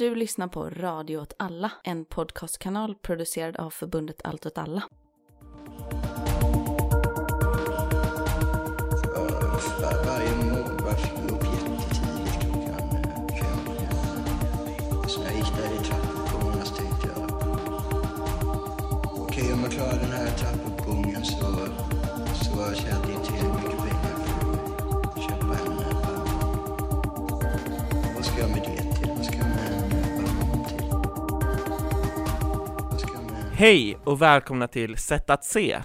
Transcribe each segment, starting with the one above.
Du lyssnar på Radio åt alla, en podcastkanal producerad av förbundet Allt åt alla. Hej och välkomna till Sätt att se!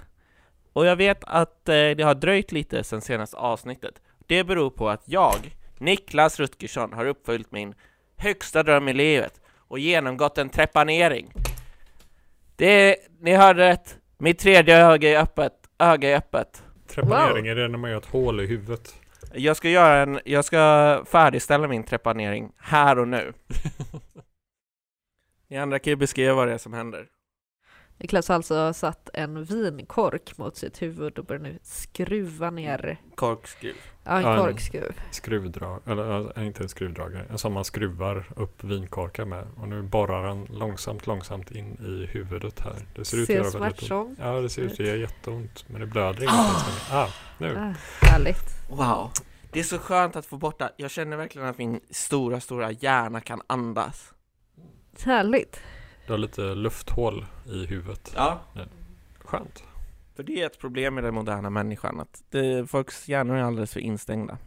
Och jag vet att eh, det har dröjt lite sedan senaste avsnittet. Det beror på att jag, Niklas Rutgersson, har uppfyllt min högsta dröm i livet och genomgått en trepanering. Det, ni hörde rätt, mitt tredje öga är öppet, öga är öppet. Trepanering, är det när man gör ett hål i huvudet? Jag ska göra en, jag ska färdigställa min trepanering här och nu. Ni andra kan ju beskriva vad det är som händer. Niklas har alltså satt en vinkork mot sitt huvud och börjar nu skruva ner Korkskruv. ja, en Ja, en- korkskruv. Skruvdrag, eller inte en skruvdragare, en som man skruvar upp vinkorkar med. Och nu borrar han långsamt, långsamt in i huvudet här. Det ser ut att Ser göra väldigt ont. Ja, det ser ut att göra jätteont. Men det blöder inte ens. Ah, nu. Ah, härligt. Wow. Det är så skönt att få bort det. Jag känner verkligen att min stora, stora hjärna kan andas. Härligt. Du har lite lufthål i huvudet. Ja. Skönt. För det är ett problem med den moderna människan, att det, folks hjärnor är alldeles för instängda.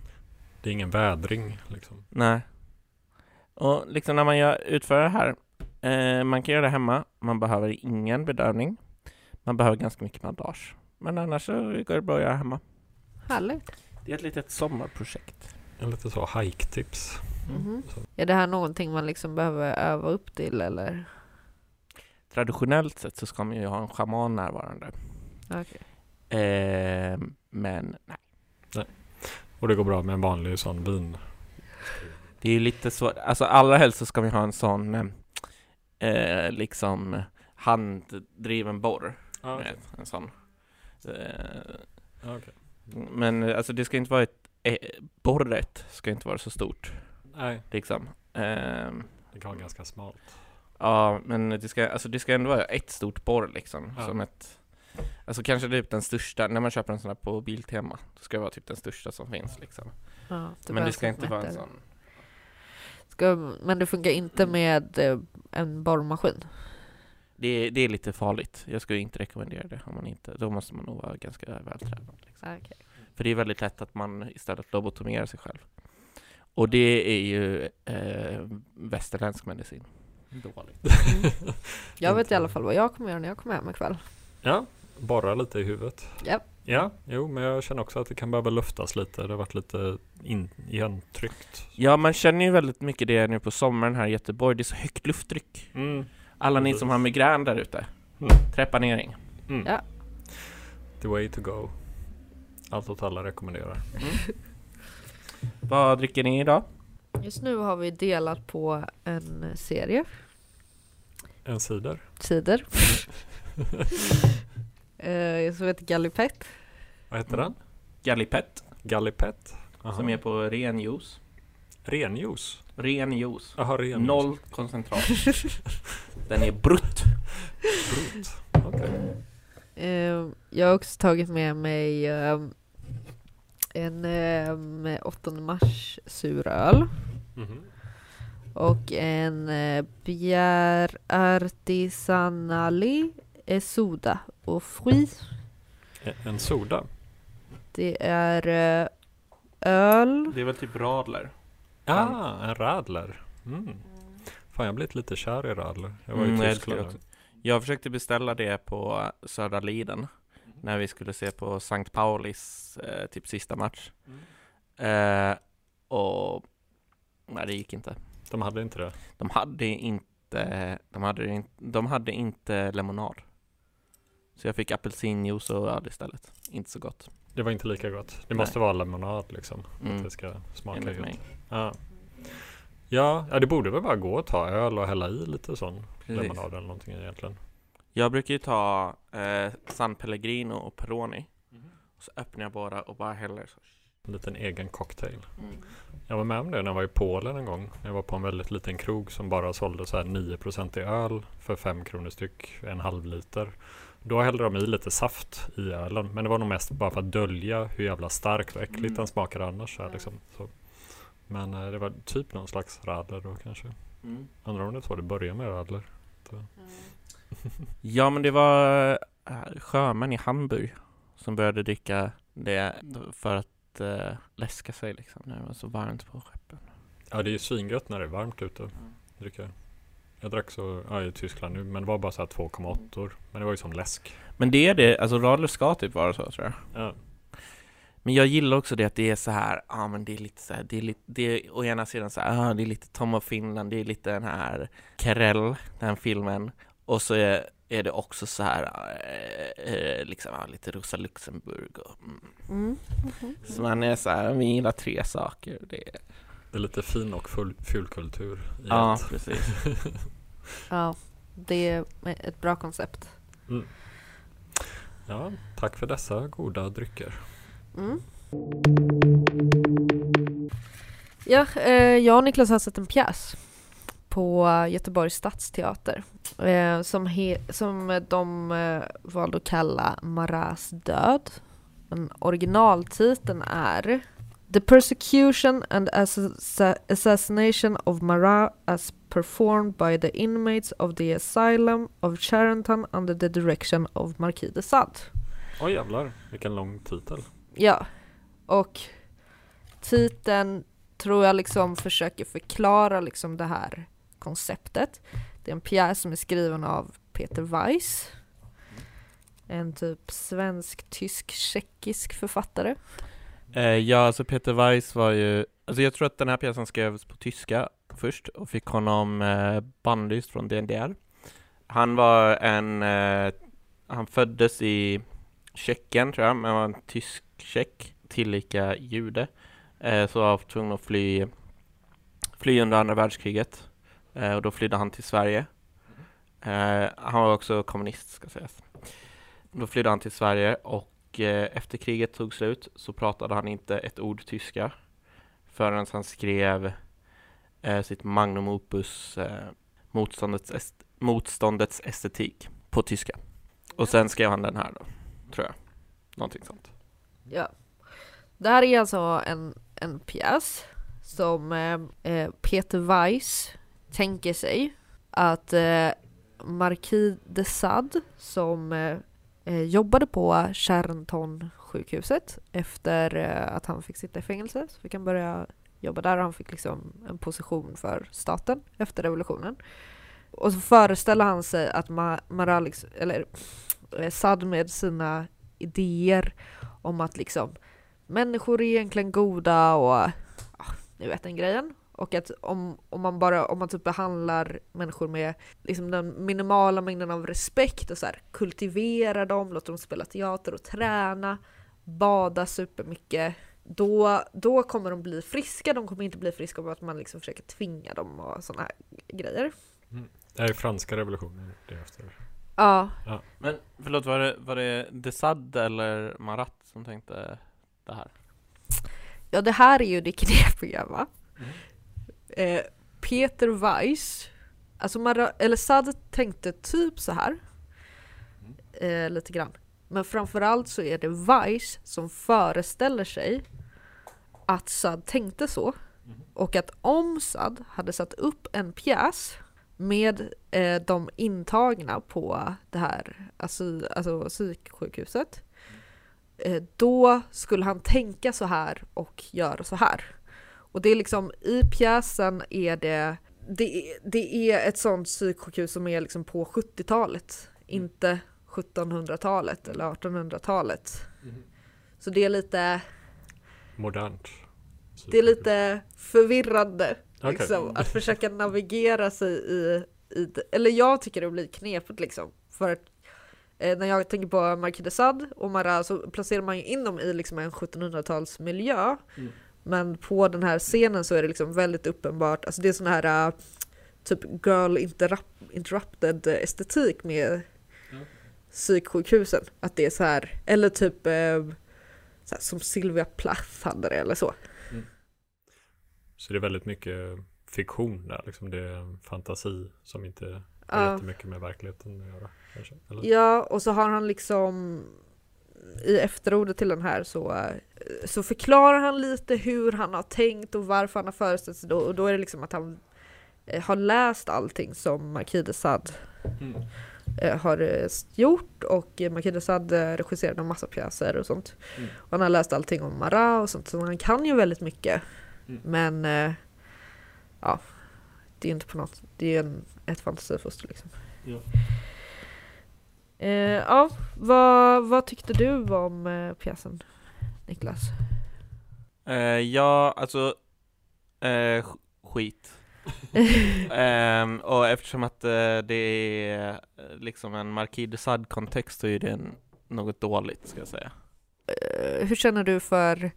Det är ingen vädring liksom. Nej. Och liksom när man gör, utför det här, eh, man kan göra det hemma, man behöver ingen bedövning, man behöver ganska mycket bandage. Men annars så går det bra att göra hemma. Härligt. Det är ett litet sommarprojekt. En lite så hike-tips. Mhm. Är det här någonting man liksom behöver öva upp till eller? Traditionellt sett så ska man ju ha en schaman närvarande. Okej. Eh, men nej. Och det går bra med en vanlig sån vin. Det är ju lite svårt, alltså allra helst så ska vi ha en sån eh, eh, liksom handdriven borr. Ah, vet, En sån. Eh, Ah, okej. men eh, alltså det ska inte vara ett, eh, borret ska inte vara så stort Nej, liksom. Ehm, det kan vara ganska smalt. Ja, men det ska, alltså det ska ändå vara ett stort borr liksom. Ja. Som ett, alltså kanske typ den största, när man köper en sån här på Biltema, då ska det vara typ den största som finns liksom. Ja, men det ska inte vara en sån. Ska, men det funkar inte med eh, en borrmaskin? Det, är- det är lite farligt. Jag skulle inte rekommendera det om man inte, då måste man nog vara ganska vältränad. Liksom. Ah, okej. För det är väldigt lätt att man istället lobotomerar sig själv. Och det är ju eh, västerländsk medicin. Dåligt. Jag vet i alla fall vad jag kommer göra när jag kommer hem ikväll. Ja, borra lite i huvudet. Ja. Ja, jo, men jag känner också att det kan behöva luftas lite. Det har varit lite in, igentryckt. Ja, man känner ju väldigt mycket det nu på sommaren här i Göteborg. Det är så högt lufttryck. Mm. Alla ni som har migrän där ute. Mm. Trepanering. Mm. Ja. The way to go. Allt åt alla rekommenderar. Vad dricker ni idag? Just nu har vi delat på en serie En cider. cider. eh, som heter Gallipett. Vad heter den? Gallipett, Gallipett. Aha. som är på ren juice. renjuice. Ren juice. Jaha, renjuice. Noll koncentrat. Den är brutt. Brut. Okej. Eh, jag har också tagit med mig eh, en eh, 8 mars suröl Mhm. och en eh, Bière Artisanali eh, soda och fruit. E- En soda. Det är eh, öl. Det är väl typ radler. Ah, en radler. Mm. Fan, jag har blivit lite kär i radler. Jag var i Mm, jag älskar Tyskland. Jag försökte beställa det på Södra Liden när vi skulle se på St. Paulis eh, typ sista match. Eh, och nej, det gick inte. De hade inte det. De hade inte, de hade, in, de hade inte lemonad. Så jag fick apelsinjuice och öl istället. Inte så gott. Det var inte lika gott. Det Nej. måste vara lemonad liksom. Att Mm. det ska smaka Enligt gott. mig. Ja. Ja, ja, det borde väl bara gå att ta öl och hälla i lite sån Precis. lemonad eller någonting egentligen. Jag brukar ju ta eh, San Pellegrino och Peroni. Och så öppnar jag båda och bara häller så. En liten egen cocktail. Jag var med om det när jag var i Polen en gång. Jag var på en väldigt liten krog som bara sålde så här 9% i öl för 5 kronor styck, en halv liter. Då hällde de i lite saft i ölen, men det var nog mest bara för att dölja hur jävla starkt och äckligt den smakade annars. Så här, liksom. så. Men eh, det var typ någon slags radler då kanske. Mm. Undrar om det är så det börjar med radler. Ja, men det var äh, sjömän i Hamburg som började dricka det för att äh, läska sig liksom när det var så varmt på skeppen. Ja det är ju svingött när det är varmt ute. Dricka. Jag drack så ja, i Tyskland nu, men det var bara så här 2,8 Men det var ju som läsk. Men det är det, alltså radler ska typ vara så tror jag. Ja. Men jag gillar också det att det är så här, ja men det är lite så här, det är lite, det är å ena sidan så här, ah, det är lite Tom of Finland, det är lite den här Karel, den filmen, och så är, är det också så här, eh, eh, liksom, ja, lite Rosa Luxemburg och, mm. Mm. Så man är så här, vi gillar tre saker, det är, Det är lite fin och full, fulkultur i ja ett. precis. Ja, det är ett bra koncept. Mm. Ja, tack för dessa goda drycker. Mm. Ja, eh, jag och Niklas har sett en pjäs på Göteborgs stadsteater eh, som, he- som de eh, valde att kalla Maras död. Men originaltiteln är The Persecution and assa- Assassination of Marat as performed by the inmates of the asylum of Charenton under the direction of Marquis de Sade. Oj jävlar, vilken lång titel. Ja, och titeln tror jag liksom försöker förklara liksom det här konceptet. Det är en pjäs som är skriven av Peter Weiss. En typ svensk, tysk, tjeckisk författare. Eh, ja, alltså Peter Weiss var ju, alltså jag tror att den här pjäsen skrevs på tyska först och fick honom eh, bannlyst från DNDR. Han var en, eh, han föddes i Tjeckien tror jag, men var en tysk tjeck, tillika jude, eh, så var tvungen att fly, fly under andra världskriget Eh, och då flydde han till Sverige. Eh, han var också kommunist ska sägas. Då flydde han till Sverige och eh, efter kriget tog slut så pratade han inte ett ord tyska förrän han skrev eh, sitt magnum opus eh, motståndets, est- motståndets estetik på tyska. Och sen skrev han den här då, tror jag. Någonting sånt. Ja. Det här är alltså en, en pjäs som eh, eh Peter Weiss tänker sig att eh, Marquis de Sade som eh, eh jobbade på Charenton sjukhuset efter eh, att han fick sitta i fängelse. Så fick han börja jobba där och han fick liksom en position för staten efter revolutionen. Och så föreställer han sig att Ma- Maralix, eller eh, Sad med sina idéer om att liksom människor är egentligen goda och ja, ni vet den grejen. Och att om, om man bara om man typ behandlar människor med liksom den minimala mängden av respekt och så här, kultiverar dem, låter dem spela teater och träna, bada supermycket. Då, då kommer de bli friska, de kommer inte bli friska av att man liksom försöker tvinga dem och sådana här grejer. Det här är franska revolutionen det är efter. Ja, Men förlåt, var det, var det de Sade eller Marat som tänkte det här? Ja, det här är ju det knepiga va? Eh, Peter Weiss, alltså Mara, eller Sad tänkte typ så här. Eh, lite grann. Men framförallt så är det Weiss som föreställer sig att Sad tänkte så. Och att om Sad hade satt upp en pjäs med eh, de intagna på det här asy, alltså psyksjukhuset eh, då skulle han tänka så här och göra så här. Och det är liksom i pjäsen är det det är, det är ett sånt psyksjukhus som är liksom på 70-talet, inte 1700-talet eller 1800-talet. Så det är lite, Modernt. det är lite förvirrande Okej. liksom, att försöka navigera sig i, i det. eller jag tycker det blir knepigt liksom. För att eh, när jag tänker på Marquis de Sade och Marat så placerar man ju in dem i liksom en 1700-talsmiljö. Mm. Men på den här scenen så är det liksom väldigt uppenbart, alltså det är sån här äh, typ girl interrupt, interrupted estetik med Ja. psyksjukhusen. Att det är så här, eller typ äh, så här, som Sylvia Plath hade det eller så. Så det är väldigt mycket fiktion där, liksom det är fantasi som inte har Ja. jättemycket med verkligheten att göra. Kanske. Eller? Ja, och så har han liksom i efterordet till den här så, så förklarar han lite hur han har tänkt och varför han har föreställt sig då, och då är det liksom att han eh, har läst allting som Marquis de Sade Mm. eh, har eh, gjort och Marquis de Sade eh, regisserade en massa pjäser och sånt. Mm. Och han har läst allting om Marat och sånt, så han kan ju väldigt mycket. Mm. Men ja, det är inte på något, det är en, ett fantasifoster liksom. Ja. Eh, ja, vad, vad tyckte du om eh, pjäsen, Niklas? Eh, ja, alltså eh, sk- skit. Ehm, och eftersom att eh, det är eh, liksom en Marquis de Sade-kontext så är det något dåligt, ska jag säga. Eh, hur känner du för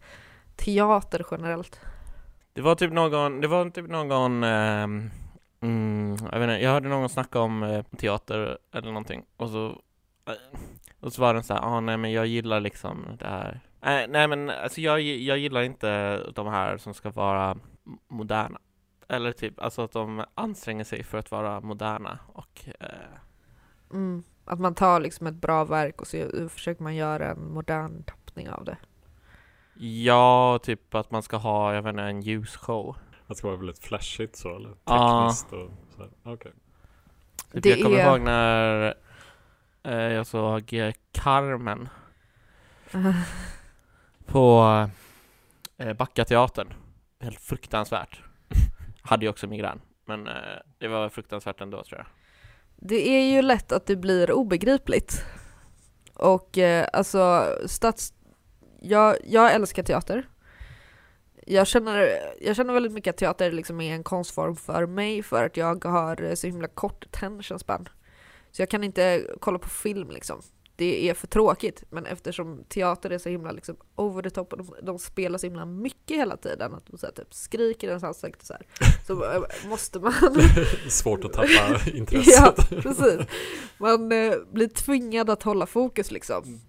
teater generellt? Det var typ någon, det var typ någon, ehm, mm, jag vet inte, jag hörde någon snacka om teater eller någonting och så, och så var den så här, ah, nej men jag gillar liksom det här. Eh, nej men alltså jag, jag gillar inte de här som ska vara moderna. Eller typ, alltså att de anstränger sig för att vara moderna och eh, Mm, att man tar liksom ett bra verk och så försöker man göra en modern tappning av det. ja, typ att man ska ha, jag vet inte, en ljusshow. Att det ska vara väldigt flashigt så eller tekniskt och så här. Okej. Typ Det jag kommer är- ihåg när jag såg eh, Carmen på eh, Backateatern. Helt fruktansvärt. Hade ju också migrän, men eh, det var fruktansvärt ändå tror jag. Det är ju lätt att det blir obegripligt. Och eh, alltså, stats... Jag, jag älskar teater. Jag känner, jag känner väldigt mycket att teater liksom är en konstform för mig för att jag har eh, så himla kort attention span. Så jag kan inte kolla på film liksom. Det är för tråkigt, men eftersom teater är så himla liksom over the top och de, de spelar så himla mycket hela tiden, att de så här, typ skriker i ens ansikte så här, så eh, måste man Svårt att tappa intresset. Ja, precis. Man eh, blir tvingad att hålla fokus liksom.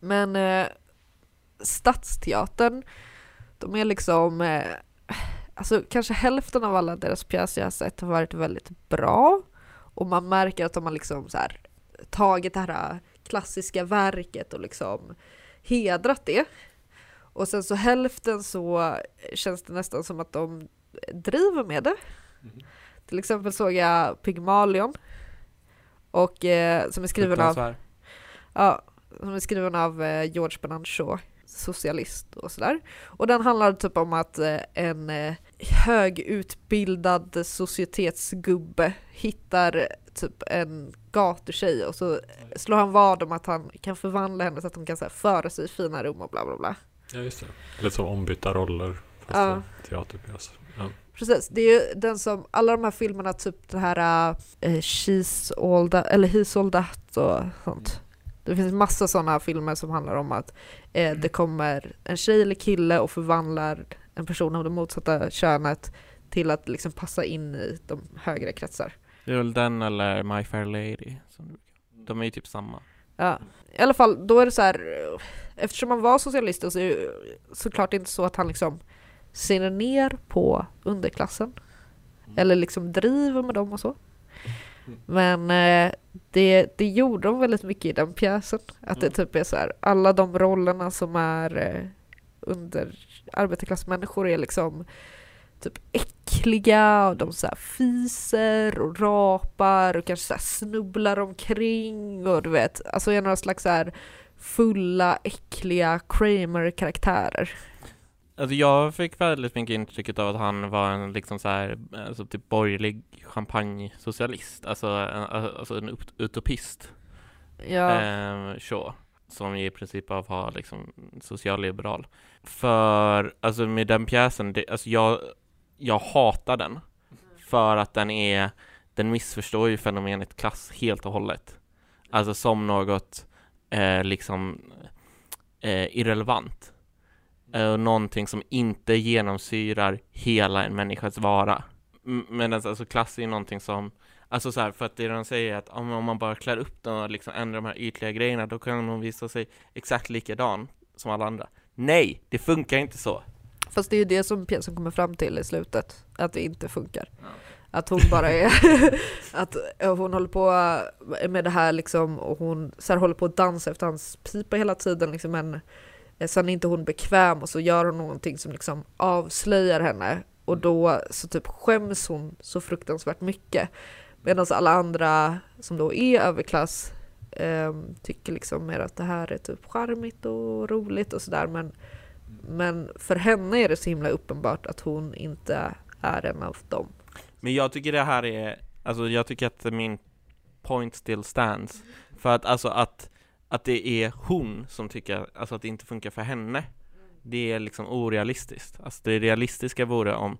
Men eh, Stadsteatern, de är liksom, eh, alltså kanske hälften av alla deras pjäser jag har sett har varit väldigt bra. Och man märker att de har liksom så här, tagit det här klassiska verket och liksom hedrat det. Och sen så hälften så känns det nästan som att de driver med det. Till exempel såg jag Pygmalion och eh, som är skriven av, ja, som är skriven av eh, George Bernard Shaw, socialist och sådär. Och den handlar typ om att eh, en eh, högutbildad societetsgubbe hittar typ en gatutjej och så slår han vad om att han kan förvandla henne så att hon kan så här, föra sig i fina rum och bla bla bla. Ja, just det. Lite som ombytta roller fast Ja. teaterpjäser. Ja. Precis, det är ju den som, alla de här filmerna, typ det här uh, She's all that, eller He's all that och sånt. Det finns massa sådana filmer som handlar om att eh, det kommer en tjej eller kille och förvandlar en person av det motsatta könet till att liksom passa in i de högre kretsar. Det är väl den eller My Fair Lady. Som, de är ju typ samma. Ja. I alla fall, då är det så här, eftersom han var socialist så är det såklart inte så att han liksom ser ner på underklassen. Eller liksom driver med dem och så. Men eh, det, det gjorde de väldigt mycket i den pjäsen. Att det Mm. typ är så här, alla de rollerna som är eh, under arbetarklassmänniskor är liksom typ äckliga och de så fiser och rapar och kanske så snubblar omkring och du vet, alltså är några slags så här fulla, äckliga Kramer-karaktärer. Alltså jag fick väldigt mycket intrycket av att han var en liksom så här, alltså typ borgerlig champagne-socialist, alltså en, alltså en ut- utopist. Ja, eh, Shaw, som i princip av har liksom socialliberal. För, alltså med den pjäsen, det, alltså jag, jag hatar den. För att den är, den missförstår ju fenomenet klass helt och hållet. Alltså som något eh, liksom eh, irrelevant. Eh, någonting som inte genomsyrar hela en människas vara. Medan alltså klass är ju någonting som Alltså så här, för att det de säger är att om, man bara klär upp den och liksom ändrar de här ytliga grejerna då kan de visa sig exakt likadan som alla andra. Nej, det funkar inte så. Fast det är ju det som pjäsen kommer fram till i slutet, att det inte funkar. Att hon bara är, att hon håller på med det här liksom och hon så här håller på att dansa efter hans pipa hela tiden liksom men sen är inte hon bekväm och så gör hon någonting som liksom avslöjar henne och då så typ skäms hon så fruktansvärt mycket. Medan alla andra som då är överklass eh, tycker liksom mer att det här är typ charmigt och roligt och sådär men, men för henne är det så himla uppenbart att hon inte är en av dem. Men jag tycker det här är, alltså jag tycker att min point still stands. För att alltså att, att det är hon som tycker, alltså att det inte funkar för henne. Det är liksom orealistiskt. Alltså det realistiska vore om,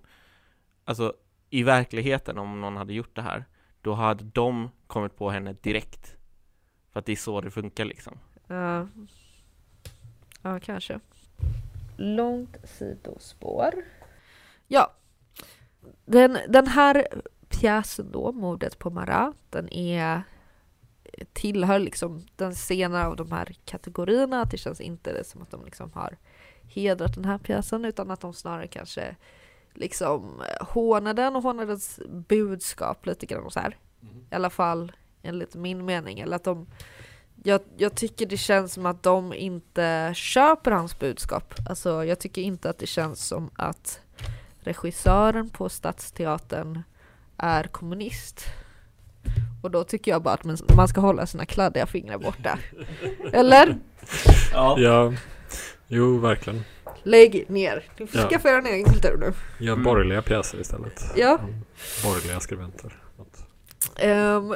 alltså i verkligheten om någon hade gjort det här, då hade de kommit på henne direkt. För att det är så det funkar liksom. Ja, ja kanske. Långt sidospår. Ja, den, den här pjäsen då, Mordet på Marat, den är tillhör liksom den senare av de här kategorierna. Det känns inte som att de liksom har hedrat den här pjäsen utan att de snarare kanske liksom hånar den och hånar dess budskap lite grann och så här. I alla fall enligt min mening. Eller att de, jag, jag tycker det känns som att de inte köper hans budskap. Alltså jag tycker inte att det känns som att regissören på Stadsteatern är kommunist. Och då tycker jag bara att man- man ska hålla sina kladdiga fingrar borta. Eller? Ja, jo verkligen. Lägg ner. Du får Ja. skaffa er en egen kultur nu. Gör borgerliga pjäser istället. Ja. Mm. Borgerliga skribenter. Ehm,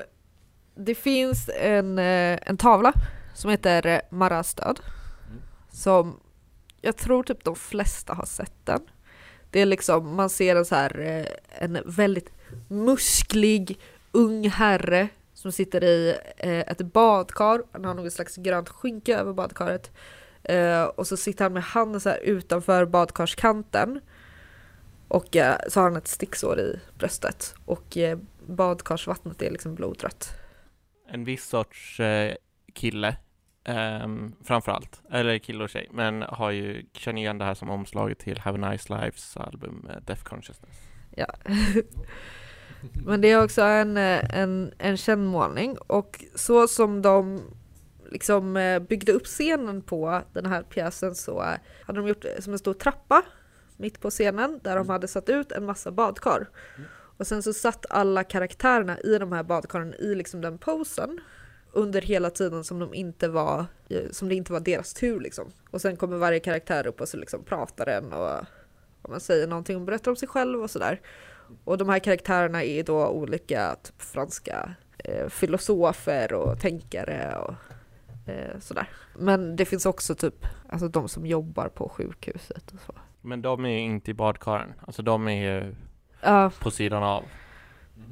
det finns en, eh, en tavla som heter eh, Maras död. Som jag tror typ de flesta har sett den. Det är liksom, man ser en så här eh, en väldigt musklig ung herre som sitter i ett badkar. Han har något slags grönt skynke över badkaret. Eh, och så sitter han med handen så här utanför badkarskanten. Och eh, så har han ett sticksår i bröstet. Och eh, badkarsvattnet är liksom blodrött. En viss sorts eh, kille, ehm, framförallt, eller kille och tjej, men har ju, känner igen det här som omslaget till Have a Nice Lives album eh, Death Consciousness. Ja. Men det är också en, eh, en, en känd målning och så som de liksom eh, byggde upp scenen på den här pjäsen så eh, hade de gjort det som en stor trappa mitt på scenen där de hade satt ut en massa badkar. Och sen så satt alla karaktärerna i de här badkaren i liksom den posen under hela tiden som de inte var, eh, som det inte var deras tur liksom. Och sen kommer varje karaktär upp och så liksom pratar den och om man säger någonting och berättar om sig själv och sådär. Och de här karaktärerna är då olika typ franska eh, filosofer och tänkare och eh, sådär. Men det finns också typ alltså de som jobbar på sjukhuset och så. Men de är ju inte i badkaren, alltså de är ju Ja, på sidan av.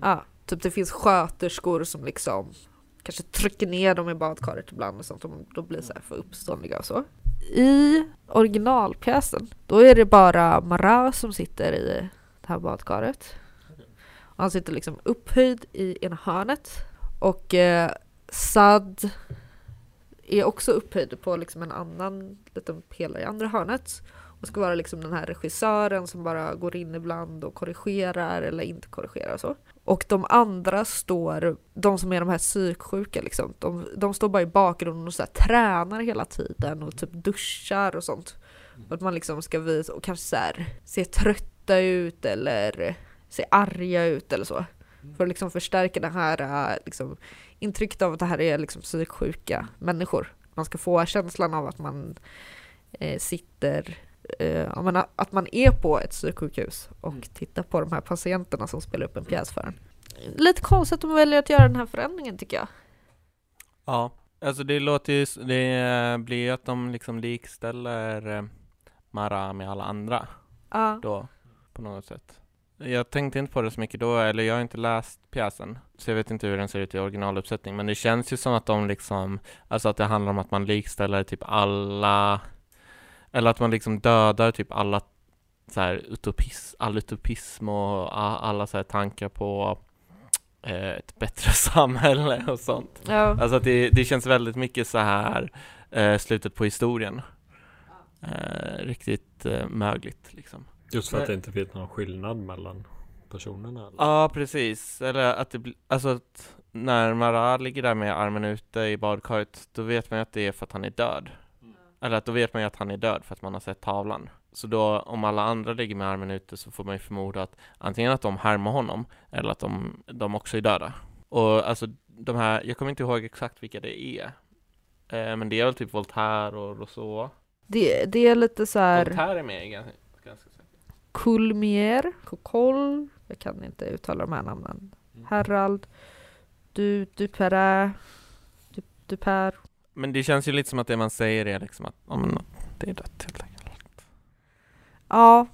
ja, typ det finns sköterskor som liksom kanske trycker ner dem i badkaret ibland och sånt. De, de blir så här för uppståndiga och så. I originalpjäsen, då är det bara Marat som sitter i det här badkaret. Och han sitter liksom upphöjd i ena hörnet. Och eh, Sad är också upphöjd på liksom en annan liten pelare i andra hörnet. Och ska vara liksom den här regissören som bara går in ibland och korrigerar eller inte korrigerar och så. Och de andra står, de som är de här psyksjuka liksom, de, de står bara i bakgrunden och så tränar hela tiden och typ duschar och sånt. Och att man liksom ska visa och kanske så här se trötta ut eller se arga ut eller så. För att liksom förstärka det här äh, liksom, intrycket av att det här är liksom psyksjuka människor. Man ska få känslan av att man eh, sitter eh, menar, att man är på ett psyksjukhus och tittar på de här patienterna som spelar upp en pjäs för en. Lite konstigt att de väljer att göra den här förändringen tycker jag. Ja, alltså det låter ju, det blir ju att de liksom likställer eh, Mara med alla andra Ja, då, på något sätt. Jag tänkte inte på det så mycket då, eller jag har inte läst pjäsen, så jag vet inte hur den ser ut i originaluppsättning, men det känns ju som att de liksom, alltså att det handlar om att man likställer typ alla, eller att man liksom dödar typ alla så här utopism, all utopism och alla så här tankar på eh, ett bättre samhälle och sånt. ja, Alltså att det, det känns väldigt mycket så här eh, slutet på historien. eh, riktigt eh, mögligt liksom. Just för att det inte finns någon skillnad mellan personerna. Eller? Ja, precis. Eller att det alltså att när Mara ligger där med armen ute i badkaret, då vet man ju att det är för att han är död. Eller att då vet man ju att han är död för att man har sett tavlan. Så då, om alla andra ligger med armen ute så får man ju förmoda att antingen att de härmar honom, eller att de, de också är döda. Och alltså de här, jag kommer inte ihåg exakt vilka det är. Eh, men det är väl typ Voltaire och Rousseau. Det, det är lite så här Voltaire är med ganska, ganska Coulmier, Cocolle, jag kan inte uttala de här namnen. Harald, du, Dupera, du, Duper. Men det känns ju lite som att det man säger är liksom att, ja men det är dött helt enkelt. Ja.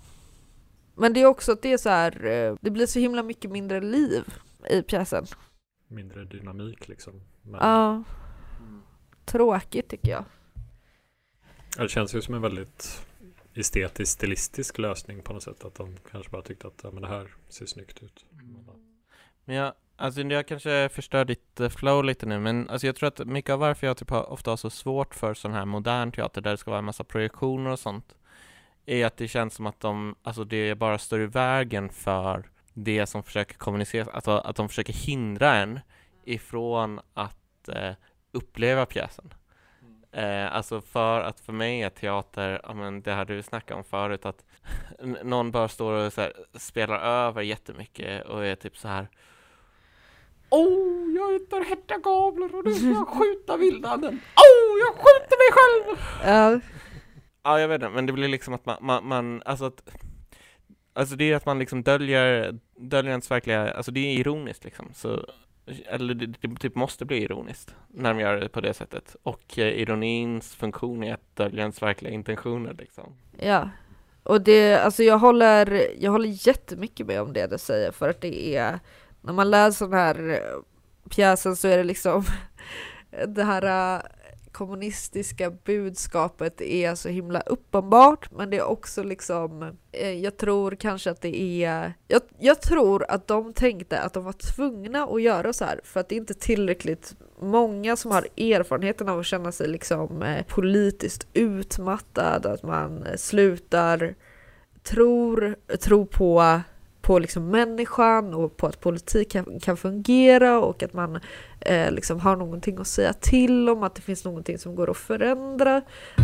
Men det är också att det är så här, eh, det blir så himla mycket mindre liv i pjäsen. Mindre dynamik liksom. Men Ja. Tråkigt tycker jag. Det känns ju som en väldigt estetisk, stilistisk lösning på något sätt. Att de kanske bara tyckte att ja, men det här ser snyggt ut. Men jag, alltså jag kanske förstör ditt eh, flow lite nu, men alltså jag tror att mycket av varför jag typ har, ofta har så svårt för sån här modern teater där det ska vara en massa projektioner och sånt, är att det känns som att de, alltså det bara står i vägen för det som försöker kommuniceras, alltså att de försöker hindra en ifrån att eh, uppleva pjäsen. Eh, alltså för att för mig är teater, ja men det här du snackade om förut, att någon bara står och så här, spelar över jättemycket och är typ så här Oh, jag heter Hedda Gabler och nu ska jag skjuta vildanden. Oh, jag skjuter mig själv! Ja, Ja, jag vet inte, men det blir liksom att man, man, man alltså att Alltså det är att man liksom döljer, döljer ens verkliga, alltså det är ironiskt liksom, så eller det, det typ måste bli ironiskt när de gör det på det sättet. Och eh, ironins funktion är att dölja ens verkliga intentioner liksom. ja. Och det, alltså jag håller, jag håller jättemycket med om det du säger för att det är, när man läser den här eh, pjäsen så är det liksom det här eh, kommunistiska budskapet är så himla uppenbart men det är också liksom eh, jag tror kanske att det är jag, jag tror att de tänkte att de var tvungna att göra så här för att det är inte tillräckligt många som har erfarenheten av att känna sig liksom eh, politiskt utmattad att man eh, slutar tror, tror på på liksom människan och på att politik kan, kan fungera och att man eh, liksom har någonting att säga till om, att det finns någonting som går att förändra.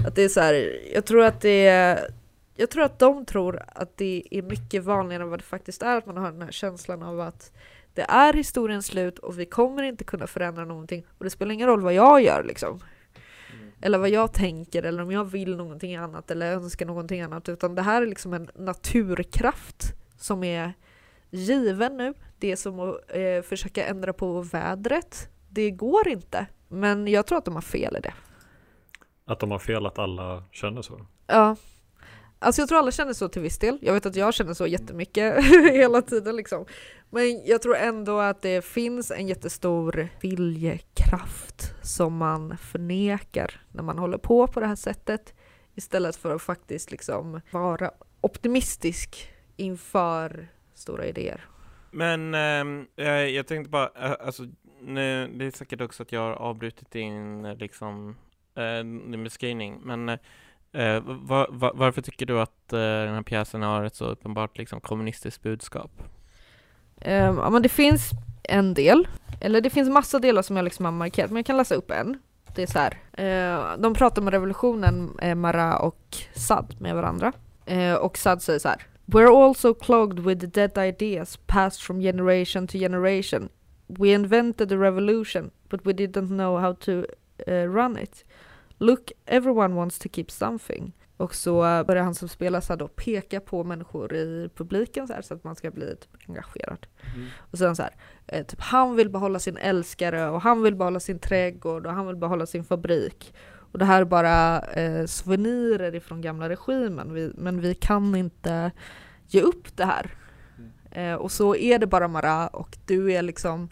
Att det är så här, jag tror att det är jag tror att de tror att det är mycket vanligare än vad det faktiskt är, att man har den här känslan av att det är historiens slut och vi kommer inte kunna förändra någonting och det spelar ingen roll vad jag gör liksom. Eller vad jag tänker eller om jag vill någonting annat eller önskar någonting annat utan det här är liksom en naturkraft som är given nu. Det är som att eh, försöka ändra på vädret. Det går inte. Men jag tror att de har fel i det. Att de har fel att alla känner så. Ja. Alltså jag tror alla känner så till viss del. Jag vet att jag känner så jättemycket hela tiden liksom. Men jag tror ändå att det finns en jättestor viljekraft som man förnekar när man håller på på det här sättet. Istället för att faktiskt liksom vara optimistisk inför stora idéer. Men ehm, jag, jag tänkte bara, eh, alltså nu, det är säkert också att jag har avbrutit din eh, liksom, eh, beskrivning, men eh, va, va, varför tycker du att eh, den här pjäsen har ett så uppenbart liksom, kommunistiskt budskap? Ehm, ja men det finns en del, eller det finns massa delar som jag liksom har markerat, men jag kan läsa upp en. Det är så här. Eh, de pratar om revolutionen, eh, Marat och Sad med varandra. Eh, och Sad säger så här. We're also clogged with dead ideas passed from generation to generation. We invented the revolution, but we didn't know how to uh, run it. Look, everyone wants to keep something. Och så eh, börjar han som spelar så då peka på människor i publiken så, här, så att man ska bli typ engagerad. Och sen så här, eh, typ han vill behålla sin älskare och han vill behålla sin trädgård och han vill behålla sin fabrik. Och det här är bara eh, souvenirer ifrån gamla regimen, vi, men vi kan inte ge upp det här. Eh, och så är det bara Marat och du är liksom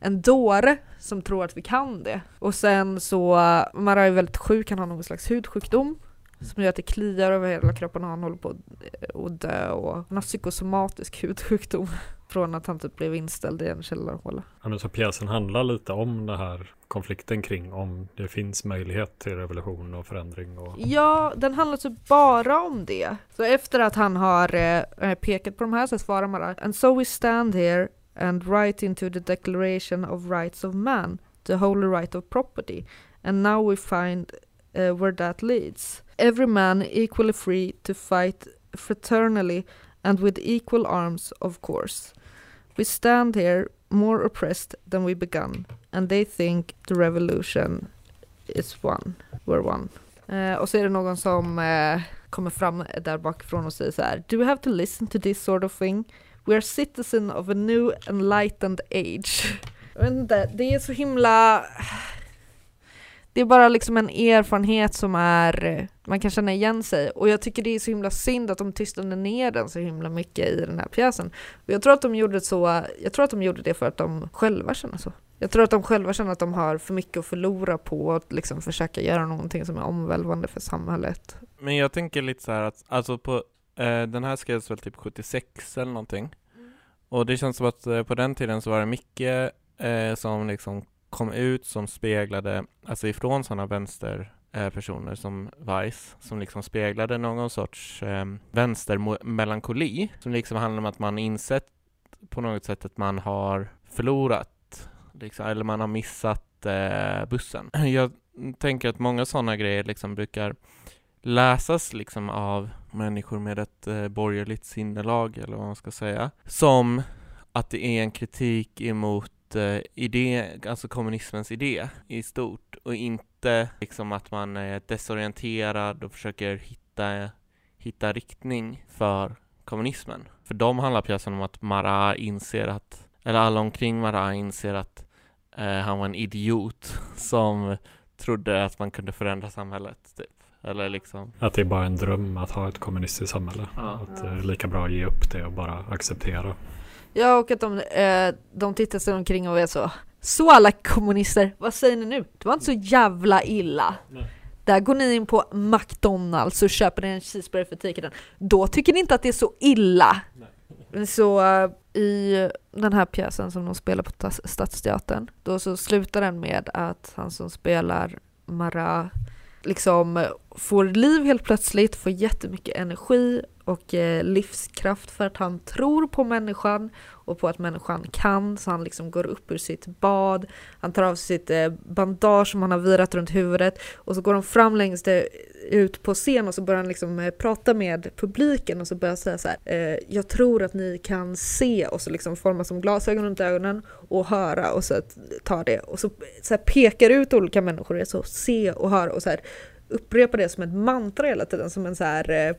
en dåre som tror att vi kan det. Och sen så, eh, Marat är väldigt sjuk, han har någon slags hudsjukdom som gör att det kliar över hela kroppen och han håller på att- att dö och han har psykosomatisk hudsjukdom. Från att han typ blev inställd i en källarhåla. Ja, men så pjäsen handlar lite om den här konflikten kring om det finns möjlighet till revolution och förändring. Och... Ja, den handlar typ bara om det. Så efter att han har eh, pekat på de här så svarar man And so we stand here and write into the declaration of rights of man the holy right of property and now we find uh, where that leads. Every man equally free to fight fraternally and with equal arms of course. We stand here more oppressed than we begun and they think the revolution is one. We're one. Eh, och så är det någon som eh, kommer fram där bakifrån och säger så här Do we have to listen to this sort of thing? We are citizen of a new enlightened age. Jag vet inte, det är så himla... Det är bara liksom en erfarenhet som är, man kan känna igen sig. Och jag tycker det är så himla synd att de tystade ner den så himla mycket i den här pjäsen. Och jag tror att de gjorde så, jag tror att de gjorde det för att de själva känner så. Jag tror att de själva känner att de har för mycket att förlora på att liksom försöka göra någonting som är omvälvande för samhället. Men jag tänker lite så här att, alltså på, eh, den här skrevs väl typ 76 eller någonting. Och det känns som att eh, på den tiden så var det mycket eh, som liksom kom ut som speglade, alltså ifrån sådana vänsterpersoner eh, som Weiss, som liksom speglade någon sorts eh, vänstermelankoli, som liksom handlar om att man insett på något sätt att man har förlorat, liksom, eller man har missat eh, bussen. Jag tänker att många sådana grejer liksom brukar läsas liksom av människor med ett eh, borgerligt sinnelag, eller vad man ska säga, som att det är en kritik emot eh, idé, alltså kommunismens idé i stort och inte liksom att man är desorienterad och försöker hitta, hitta riktning för kommunismen. För de handlar pjäsen om att Marat inser att, eller alla omkring Marat inser att eh, han var en idiot som trodde att man kunde förändra samhället, typ. Eller liksom. Att det är bara en dröm att ha ett kommunistiskt samhälle. Ja. Att det är lika bra att ge upp det och bara acceptera. Ja, och att de, eh, de tittar sig omkring och är så Så alla kommunister, vad säger ni nu? Det var inte så jävla illa. Nej. Där går ni in på McDonalds och köper en cheeseburgare för 10 kronor. Då tycker ni inte att det är så illa. Så eh, i den här pjäsen som de spelar på Stadsteatern, då så slutar den med att han som spelar Marat liksom får liv helt plötsligt, får jättemycket energi och eh, livskraft för att han tror på människan och på att människan kan, så han liksom går upp ur sitt bad, han tar av sitt eh, bandage som han har virat runt huvudet och så går han fram längst eh, ut på scen och så börjar han liksom eh, prata med publiken och så börjar han säga så här, eh, jag tror att ni kan se. Och så liksom forma som glasögon runt ögonen och höra och så tar det. Och så, eh, så här pekar ut olika människor, så se och höra och så här upprepa det som ett mantra hela tiden, som en så här eh,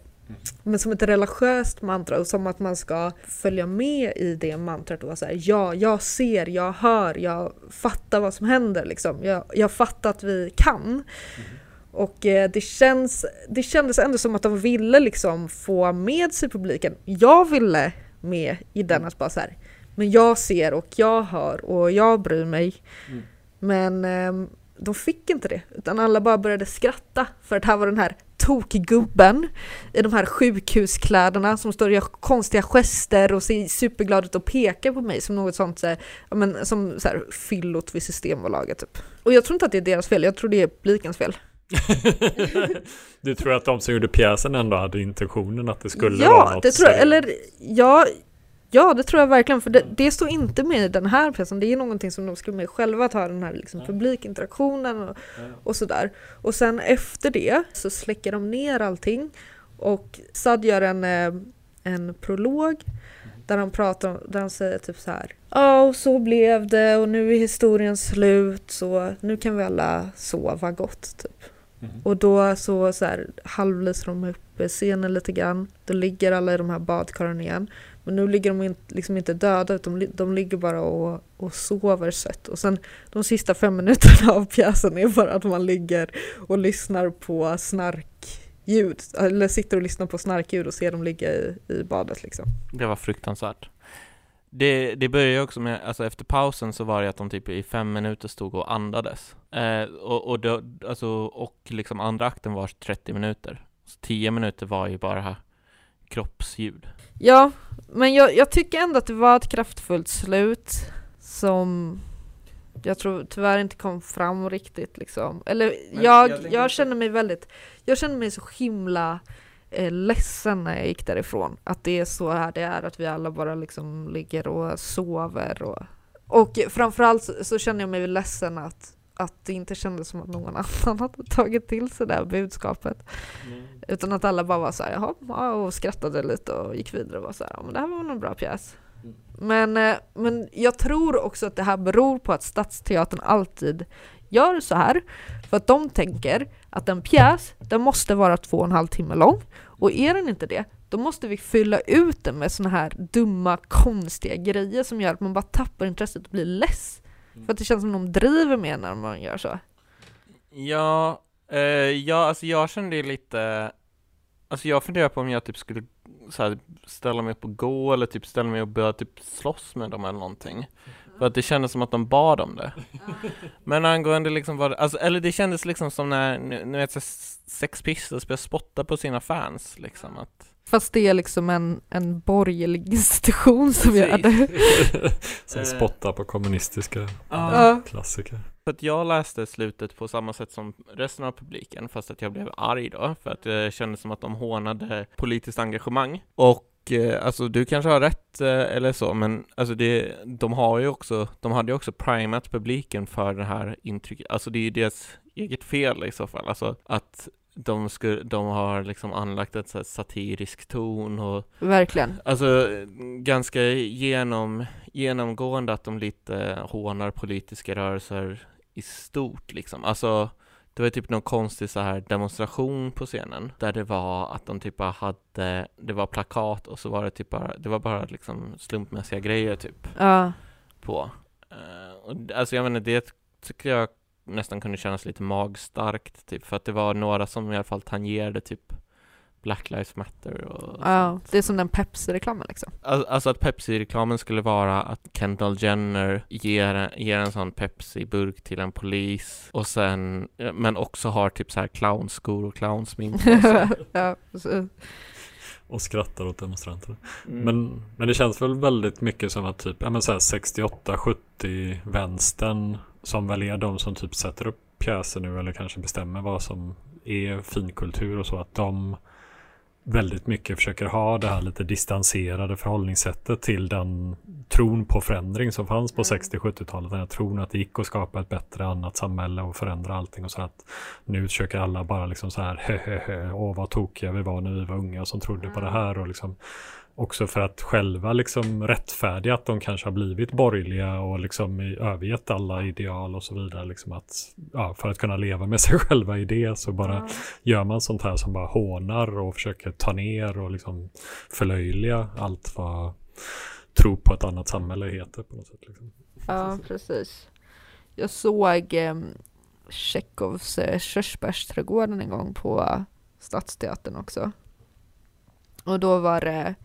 men som ett religiöst mantra och som att man ska följa med i det mantrat och vara så här, ja, jag ser, jag hör, jag fattar vad som händer liksom. Jag, jag fattar att vi kan. Och eh, det, känns, det kändes ändå som att de ville liksom få med sig publiken. Jag ville med i den att bara så här, men jag ser och jag hör och jag bryr mig. Men ehm, de fick inte det, utan alla bara började skratta för att här var den här tokgubben i de här sjukhuskläderna som står och gör konstiga gester och ser superglad ut och pekar på mig som något sånt så här, ja, men, som så här, fyllot vid Systembolaget typ. Och jag tror inte att det är deras fel, jag tror det är publikens fel. du tror att de som gjorde pjäsen ändå hade intentionen att det skulle vara Ja, något det tror jag, eller ja, ja det tror jag verkligen för det, det står inte med i den här pjäsen, det är någonting som de skulle med själva, att ha den här liksom, publikinteraktionen och, och sådär. Och sen efter det så släcker de ner allting och Sad gör en, eh, en prolog där han pratar där han säger typ så här. Ja, och så blev det och nu är historien slut så nu kan vi alla sova gott typ. Och då så, så här, halvlyser de upp scenen lite grann. Då ligger alla i de här badkaren igen. Men nu ligger de in, liksom inte döda utan de, de ligger bara och, och sover sött. Och sen de sista fem minuterna av pjäsen är bara att man ligger och lyssnar på snarkljud. Eller sitter och lyssnar på snarkljud och ser dem ligga i, i badet liksom. Det var fruktansvärt. Det, det började ju också med, alltså efter pausen så var det att de typ i fem minuter stod och andades. Eh, och, och, då, alltså, och liksom andra akten var 30 minuter. Så 10 minuter var ju bara kroppsljud. Ja, men jag, jag tycker ändå att det var ett kraftfullt slut som jag tror tyvärr inte kom fram riktigt liksom. Eller Men jag, jag jag, känner mig väldigt, jag känner mig så himla eh, ledsen när jag gick därifrån. Att det är så här det är, att vi alla bara liksom ligger och sover och, och framförallt så, så känner jag mig ledsen att, att det inte kändes som att någon annan hade tagit till sig det här budskapet. Utan att alla bara var så här, jaha, ja, och skrattade lite och gick vidare och var så här, ja men det här var nog en bra pjäs. Mm. Men, eh, men jag tror också att det här beror på att Stadsteatern alltid gör så här. För att de tänker att en pjäs, den måste vara två och en halv timme lång. Och är den inte det, då måste vi fylla ut den med såna här dumma, konstiga grejer som gör att man bara tappar intresset och blir less. För att det känns som de driver med när man gör så. Ja, eh, ja, alltså jag kände ju lite, alltså jag funderar på om jag typ skulle så här, ställa mig upp och gå eller typ ställa mig och börja typ slåss med dem eller någonting. För att det kändes som att de bad om det. Men angående liksom vad, alltså, eller det kändes liksom som när, nu vet Sex Pistols började spotta på sina fans liksom att Fast det är liksom en, en borgerlig institution som gör det. Som spottar på kommunistiska Ja. klassiker. För att jag läste slutet på samma sätt som resten av publiken, fast att jag blev arg då, för att det kändes som att de hånade politiskt engagemang. Och eh, alltså du kanske har rätt eh, eller så, men alltså det, de har ju också, de hade ju också primat publiken för det här intrycket, alltså det är ju deras eget fel i så fall, alltså att de, skulle, de har liksom anlagt ett så satirisk ton och Verkligen. Alltså ganska genom, genomgående att de lite hånar politiska rörelser i stort liksom. Alltså det var typ någon konstig så här demonstration på scenen där det var att de typ bara hade, det var plakat och så var det typ bara, det var bara liksom slumpmässiga grejer typ Ja. på. Och d- alltså jag menar det tycker jag nästan kunde kännas lite magstarkt typ för att det var några som i alla fall tangerade typ Black Lives Matter och ja. Det är som den Pepsi-reklamen liksom. Al- Alltså att Pepsi-reklamen skulle vara att Kendall Jenner ger, ger en sån Pepsi-burk till en polis och sen, men också har typ så här clownskor och clownsmink ja, Och skrattar åt demonstranterna. Mm. Men, men det känns väl väldigt mycket som att typ, ja men så här 68-70 vänstern som väl är de som typ sätter upp pjäser nu eller kanske bestämmer vad som är finkultur och så att de väldigt mycket försöker ha det här lite distanserade förhållningssättet till den tron på förändring som fanns på 60-70-talet. Den här tron att det gick att skapa ett bättre annat samhälle och förändra allting och så att nu försöker alla bara liksom så här hehehe, åh vad tokiga vi var när vi var unga som trodde på det här och liksom också för att själva liksom rättfärdiga att de kanske har blivit borgerliga och liksom i- övergett alla ideal och så vidare. Liksom att, ja, för att kunna leva med sig själva i det så bara gör man sånt här som bara hånar och försöker ta ner och liksom förlöjliga allt vad tro på ett annat samhälle heter på något sätt. Liksom. ja, precis. Jag såg eh, Tjechovs eh, Körsbärsträdgården en gång på Stadsteatern också. Och då var det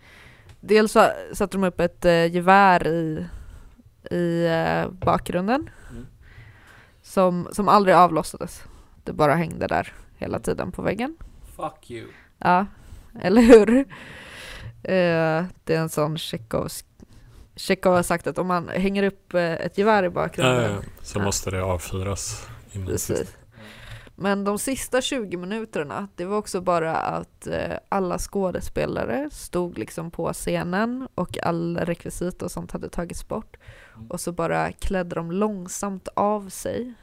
Dels så satte de upp ett eh, gevär i, i eh, bakgrunden Mm. som, som aldrig avlossades. Det bara hängde där hela tiden på väggen. Fuck you. Ja, eller hur? Eh, det är en sån Tjechovsk Tjechov har sagt att om man hänger upp eh, ett gevär i bakgrunden Eh, så Ja. måste det avfyras. Precis. Men de sista 20 minuterna, det var också bara att eh, alla skådespelare stod liksom på scenen och all rekvisit och sånt hade tagits bort. Och så bara klädde de långsamt av sig.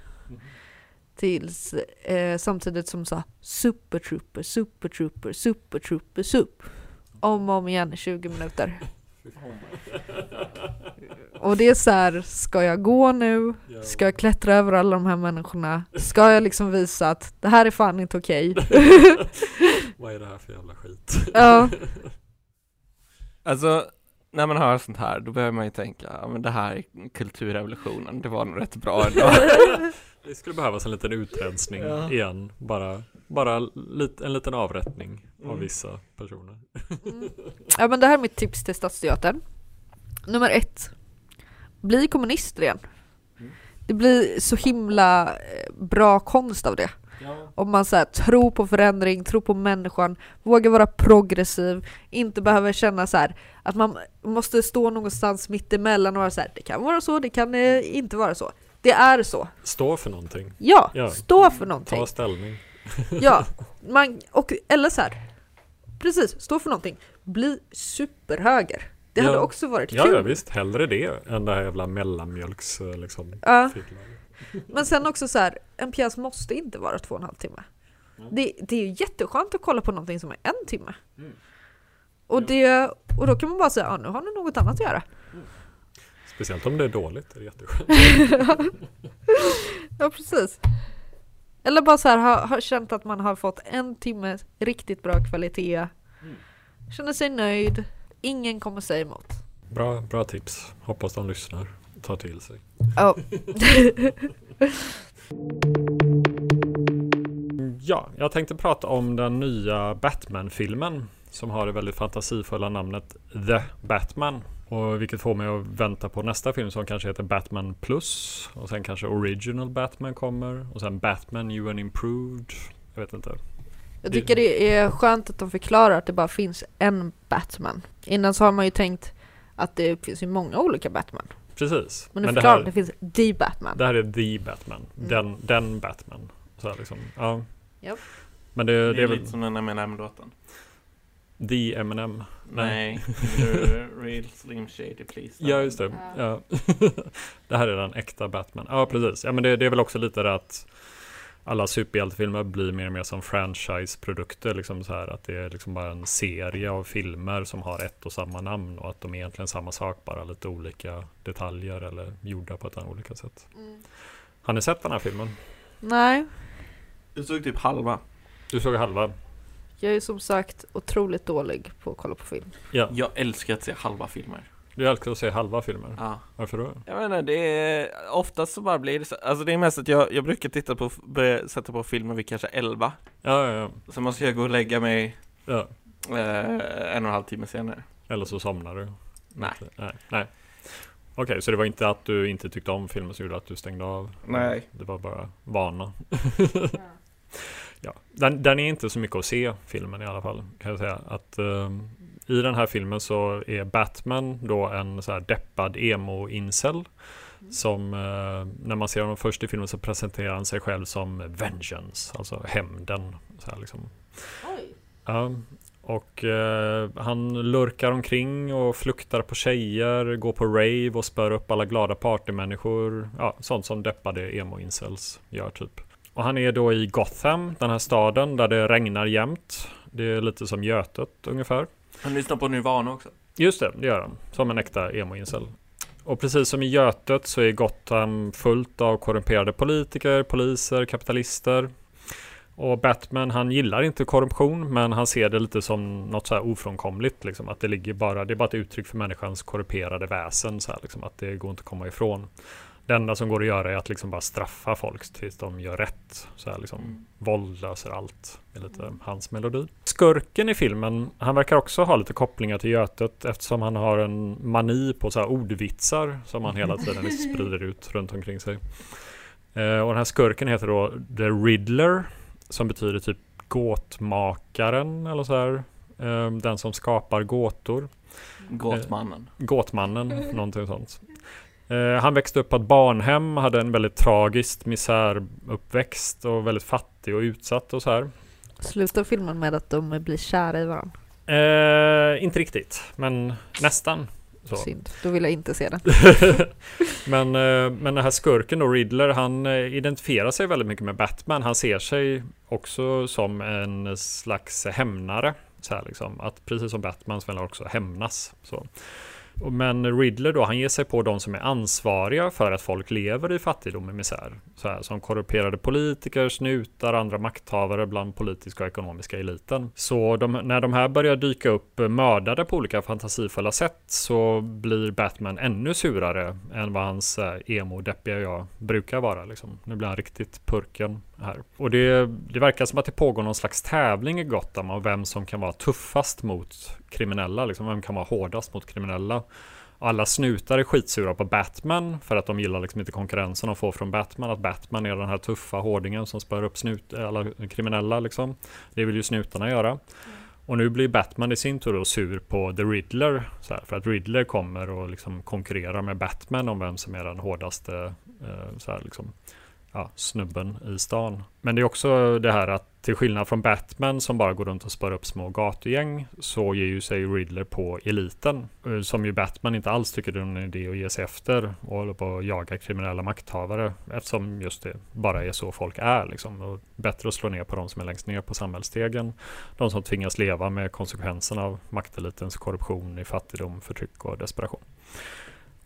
Tills eh, samtidigt som sa Super Trooper, Super Trooper, Super Trooper, Sup. Om och om igen i 20 minuter. Och det är så här, ska jag gå nu? Ska jag klättra över alla de här människorna? Ska jag liksom visa att det här är fan inte okej? Vad är det här för jävla skit? ja, Alltså, när man hör sånt här, då behöver man ju tänka, ja men det här är kulturrevolutionen, det var nog rätt bra ändå. Det skulle behövas en liten utrensning Ja. igen. Bara, bara lit, en liten avrättning av Mm. vissa personer. ja men det här är mitt tips till Stadsteatern. Nummer ett. Bli kommunister igen. Mm. Det blir så himla eh, bra konst av det. Om man så här, tror på förändring, tror på människan, vågar vara progressiv, inte behöver känna så här att man måste stå någonstans mitt emellan och vara så här, det kan vara så, det kan eh, inte vara så. Det är så. Stå för någonting. Ja, Ja. stå för någonting. Ta ställning. Ja, man, och, eller så här. Precis, stå för någonting. Bli superhöger. Det hade Ja. också varit Ja, kul. ja visst. Hellre det än det här jävla mellanmjölks eh, liksom. Ja, men sen också så här, en pjäs måste inte vara två och en halv timme. Det, det är ju jätteskönt att kolla på någonting som är en timme. Och, det, och då kan man bara säga, ja nu har ni något annat att göra. Speciellt om det är dåligt. Det är jätteskönt. Ja precis. Eller bara så här, ha, ha känt att man har fått en timme riktigt bra kvalitet. Känner sig nöjd. Ingen kommer säga emot. Bra, bra tips. Hoppas de lyssnar. Tar till sig. Ja. Ja, jag tänkte prata om den nya Batman-filmen som har det väldigt fantasifulla namnet The Batman. Och vilket får mig att vänta på nästa film som kanske heter Batman Plus. Och sen kanske Original Batman kommer. Och sen Batman New and Improved. Jag vet inte. Jag tycker det är skönt att de förklarar att det bara finns en Batman. Innan så har man ju tänkt att det finns ju många olika Batman. Precis. Men nu det, förklarar här, de att det finns The Batman. det här är The Batman. Mm. Den, den Batman. Så här liksom. Ja. Japp. Men det, Det det är väl lite som den Eminem-låten. The Eminem. Nej, you're real slim shady please. Ja, just det. Ja. det här är den äkta Batman. Ja, precis. Ja, men det, det är väl också lite det att alla superhjältefilmer blir mer och mer som franchise-produkter. Liksom så här att det är liksom bara en serie av filmer som har ett och samma namn och att de är egentligen samma sak, bara lite olika detaljer eller gjorda på ett annat olika sätt. Har ni sett den här filmen? Nej, Du såg typ halva. Du såg halva? jag är som sagt otroligt dålig på att kolla på film. Ja. Jag älskar att se halva filmer. Du älskar att se halva filmer. Ja. Varför då? Jag menar, det är oftast så bara blir det så, alltså det är mest att jag, jag brukar titta på, börja sätta på filmer vid kanske 11 Ja, ja, ja. Sen måste jag gå och lägga mig ja. eh, en och en halv timme senare Eller så somnar du. Nej, Nej. Nej. Okej, så det var inte att du inte tyckte om filmen som gjorde att du stängde av? Nej. Det var bara vana. ja. Den, den är inte så mycket att se, filmen i alla fall. Kan jag säga. Att, ehm, I den här filmen så är Batman då en så här deppad emo-incel. Som eh, när man ser honom först i filmen så presenterar han sig själv som Vengeance, alltså hämnden. Så här liksom. Ja, och eh, han lurkar omkring och fluktar på tjejer, går på rave och spör upp alla glada partymänniskor. Ja, sånt som deppade emo-incels gör typ. Och han är då i Gotham, den här staden där det regnar jämt. Det är lite som Götet ungefär. Han lyssnar på Nirvana också Just det, det gör han. Som en äkta emo-incel. Och precis som i Götet så är Gotham fullt av korrumperade politiker, poliser, kapitalister. Och Batman han gillar inte korruption men han ser det lite som något så här ofrånkomligt. Liksom, att det, ligger bara, det är bara ett uttryck för människans korrumperade väsen. Så här, liksom, att det går inte att komma ifrån. Det enda som går att göra är att liksom bara straffa folk tills de gör rätt. Så här, liksom, Våld löser allt. Är lite hans melodi. Skurken i filmen, han verkar också ha lite kopplingar till Götet eftersom han har en mani på så här ordvitsar som han hela tiden liksom sprider ut runt omkring sig. Eh, och den här skurken heter då The Riddler som betyder typ gåtmakaren eller så här. Eh, den som skapar gåtor. Gåtmannen Gåtmannen, någonting sånt. Eh, han växte upp på ett barnhem, hade en väldigt tragiskt misäruppväxt och väldigt fattig och utsatt och så här. Slutar filmen med att de blir kära i varandra? Eh, inte riktigt, men nästan. Så. Synd, då vill jag inte se den. men, eh, men den här skurken då, Riddler, han eh, identifierar sig väldigt mycket med Batman. Han ser sig också som en slags hämnare. Så här liksom. Att precis som Batman så vill han också hämnas. Så. Men Riddler då, han ger sig på de som är ansvariga för att folk lever i fattigdom och misär. Så här, som korrumperade politiker, snutar, andra makthavare bland politiska och ekonomiska eliten. Så de, när de här börjar dyka upp mördade på olika fantasifulla sätt så blir Batman ännu surare än vad hans eh, emo-deppiga jag brukar vara. Liksom. Nu blir han riktigt purken här. Och det, det verkar som att det pågår någon slags tävling i Gotham om vem som kan vara tuffast mot kriminella. Liksom. Vem kan vara hårdast mot kriminella. Alla snutar är skitsura på Batman för att de gillar liksom inte konkurrensen de får från Batman. Att Batman är den här tuffa hårdingen som spör upp snut, alla kriminella liksom. Det vill ju snutarna göra. Och nu blir Batman i sin tur då sur på The Riddler. Så här, för att Riddler kommer och liksom konkurrerar med Batman om vem som är den hårdaste eh, så här, liksom, ja, snubben i stan. Men det är också det här att till skillnad från Batman som bara går runt och spör upp små gatugäng så ger ju sig Riddler på eliten. Eh, som ju Batman inte alls tycker det är en idé att ge sig efter och håller på att jaga kriminella makthavare eftersom just det bara är så folk är liksom. Och bättre att slå ner på de som är längst ner på samhällsstegen. De som tvingas leva med konsekvenserna av maktelitens korruption i fattigdom, förtryck och desperation.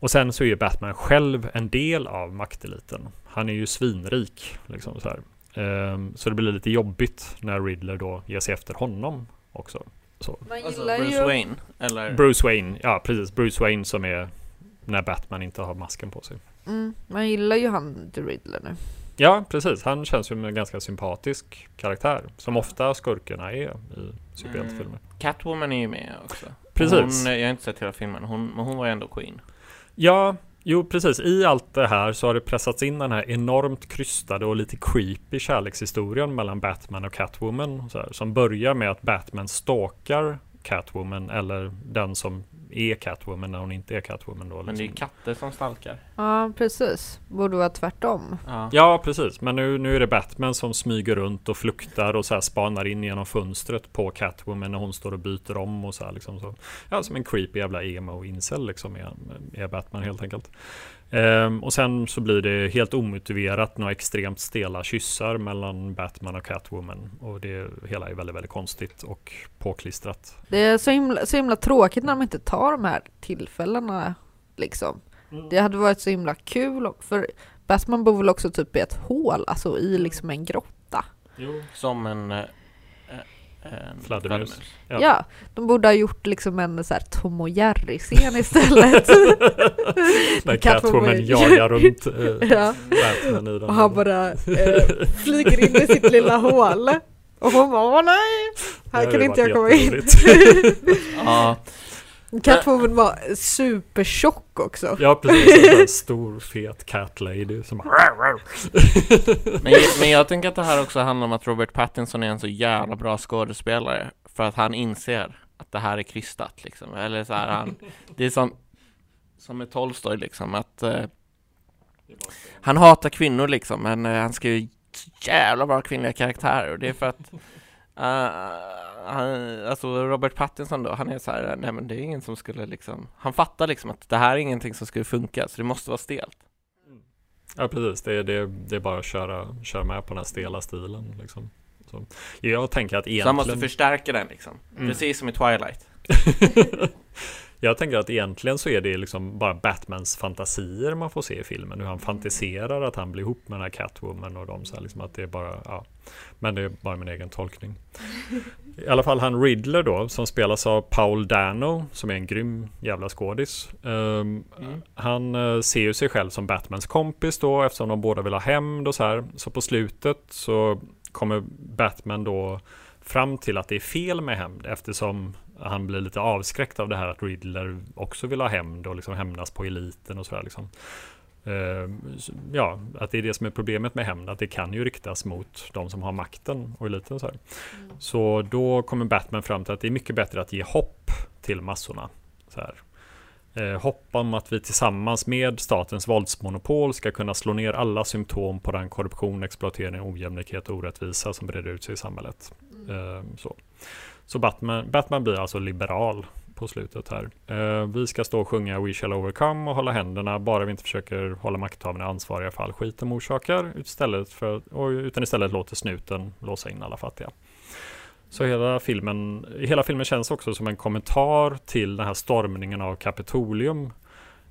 Och sen så är Batman själv en del av makteliten. Han är ju svinrik. Liksom så, här. Ehm, så det blir lite jobbigt när Riddler då ger sig efter honom också. Så. Man Alltså gillar Bruce ju... Wayne, eller? Bruce Wayne, ja precis. Bruce Wayne som är när Batman inte har masken på sig. Mm, man gillar ju han The Riddler nu. Ja, precis. Han känns som en ganska sympatisk karaktär. Som ofta skurkarna är i superhjältefilmer. Mm. Catwoman är ju med också. Precis. Hon, jag har inte sett hela filmen, hon, men hon var ju ändå Queen. Ja, jo precis. I allt det här så har det pressats in den här enormt krystade och lite creepy kärlekshistorien mellan Batman och Catwoman. Så här, som börjar med att Batman stalkar Catwoman eller den som är Catwoman när hon inte är Catwoman. Då, Men det är ju liksom. katter som stalkar. Ja, precis. Borde vara tvärtom. Ja. Ja, precis. Men nu, nu är det Batman som smyger runt och fluktar och så här spanar in genom fönstret på Catwoman när hon står och byter om och så här liksom så. Ja, som en creepy jävla emo-incel liksom är, är Batman helt enkelt. Ehm, och sen så blir det helt omotiverat några extremt stela kyssar mellan Batman och Catwoman. Och det hela är väldigt, väldigt konstigt och påklistrat. Det är så himla, så himla tråkigt när de inte tar de här tillfällena liksom. Det hade varit så himla kul, och- för Batman bor väl också typ i ett hål, alltså i liksom en grotta. Som en... eh, eh, en Fladdermus. Ja. Ja. de borde ha gjort liksom en så här Tom och Jerry-scen istället. När Catwoman- jagar runt eh, ja. Batman i den. Och han bara eh, flyger in i sitt lilla hål. Och hon bara åh nej, här kan inte jag komma in. Ja, Catwoman var supertjock också. Ja precis, en stor fet cat lady som bara... men, men jag tänker att det här också handlar om att Robert Pattinson är en så jävla bra skådespelare. För att han inser att det här är krystat liksom. Eller så här, han, det är som, som med Tolstoj liksom, att eh, han hatar kvinnor liksom, men eh, han skriver jävla bra kvinnliga karaktärer. Och det är för att han, alltså Robert Pattinson då, han är så här, nej men det är ingen som skulle liksom, han fattar liksom att det här är ingenting som skulle funka, så det måste vara stelt. Ja precis, det är, det, är- det är bara att köra, köra med på den här stela stilen liksom. Så. Jag tänker att Så han måste egentligen... förstärka den liksom, Mm. precis som i Twilight. Jag tänker att egentligen så är det liksom bara Batmans fantasier man får se i filmen. Hur han fantiserar att han blir ihop med den här Catwoman och de så här, liksom att det är bara, ja. Men det är bara min egen tolkning. I alla fall han Riddler då, som spelas av Paul Dano, som är en grym jävla skådis. Ehm, Mm. Han eh, ser ju sig själv som Batmans kompis då, eftersom de båda vill ha hämnd och så här. Så på slutet så kommer Batman då fram till att det är fel med hämnd eftersom han blir lite avskräckt av det här att Riddler också vill ha hämnd och liksom hämnas på eliten och sådär liksom. Ehm, Ja, att det är det som är problemet med hämnd, att det kan ju riktas mot de som har makten och eliten och så här. Så då kommer Batman fram till att det är mycket bättre att ge hopp till massorna. Så här. Eh, hopp om att vi tillsammans med statens våldsmonopol ska kunna slå ner alla symptom på den korruption, exploatering, ojämlikhet och orättvisa som breder ut sig i samhället. Eh, så så Batman, Batman blir alltså liberal på slutet här. Eh, vi ska stå och sjunga We shall overcome och hålla händerna bara vi inte försöker hålla makthavarna ansvariga för all skit de orsakar istället för, och, utan istället låter snuten låsa in alla fattiga. Så hela filmen, hela filmen känns också som en kommentar till den här stormningen av Kapitolium.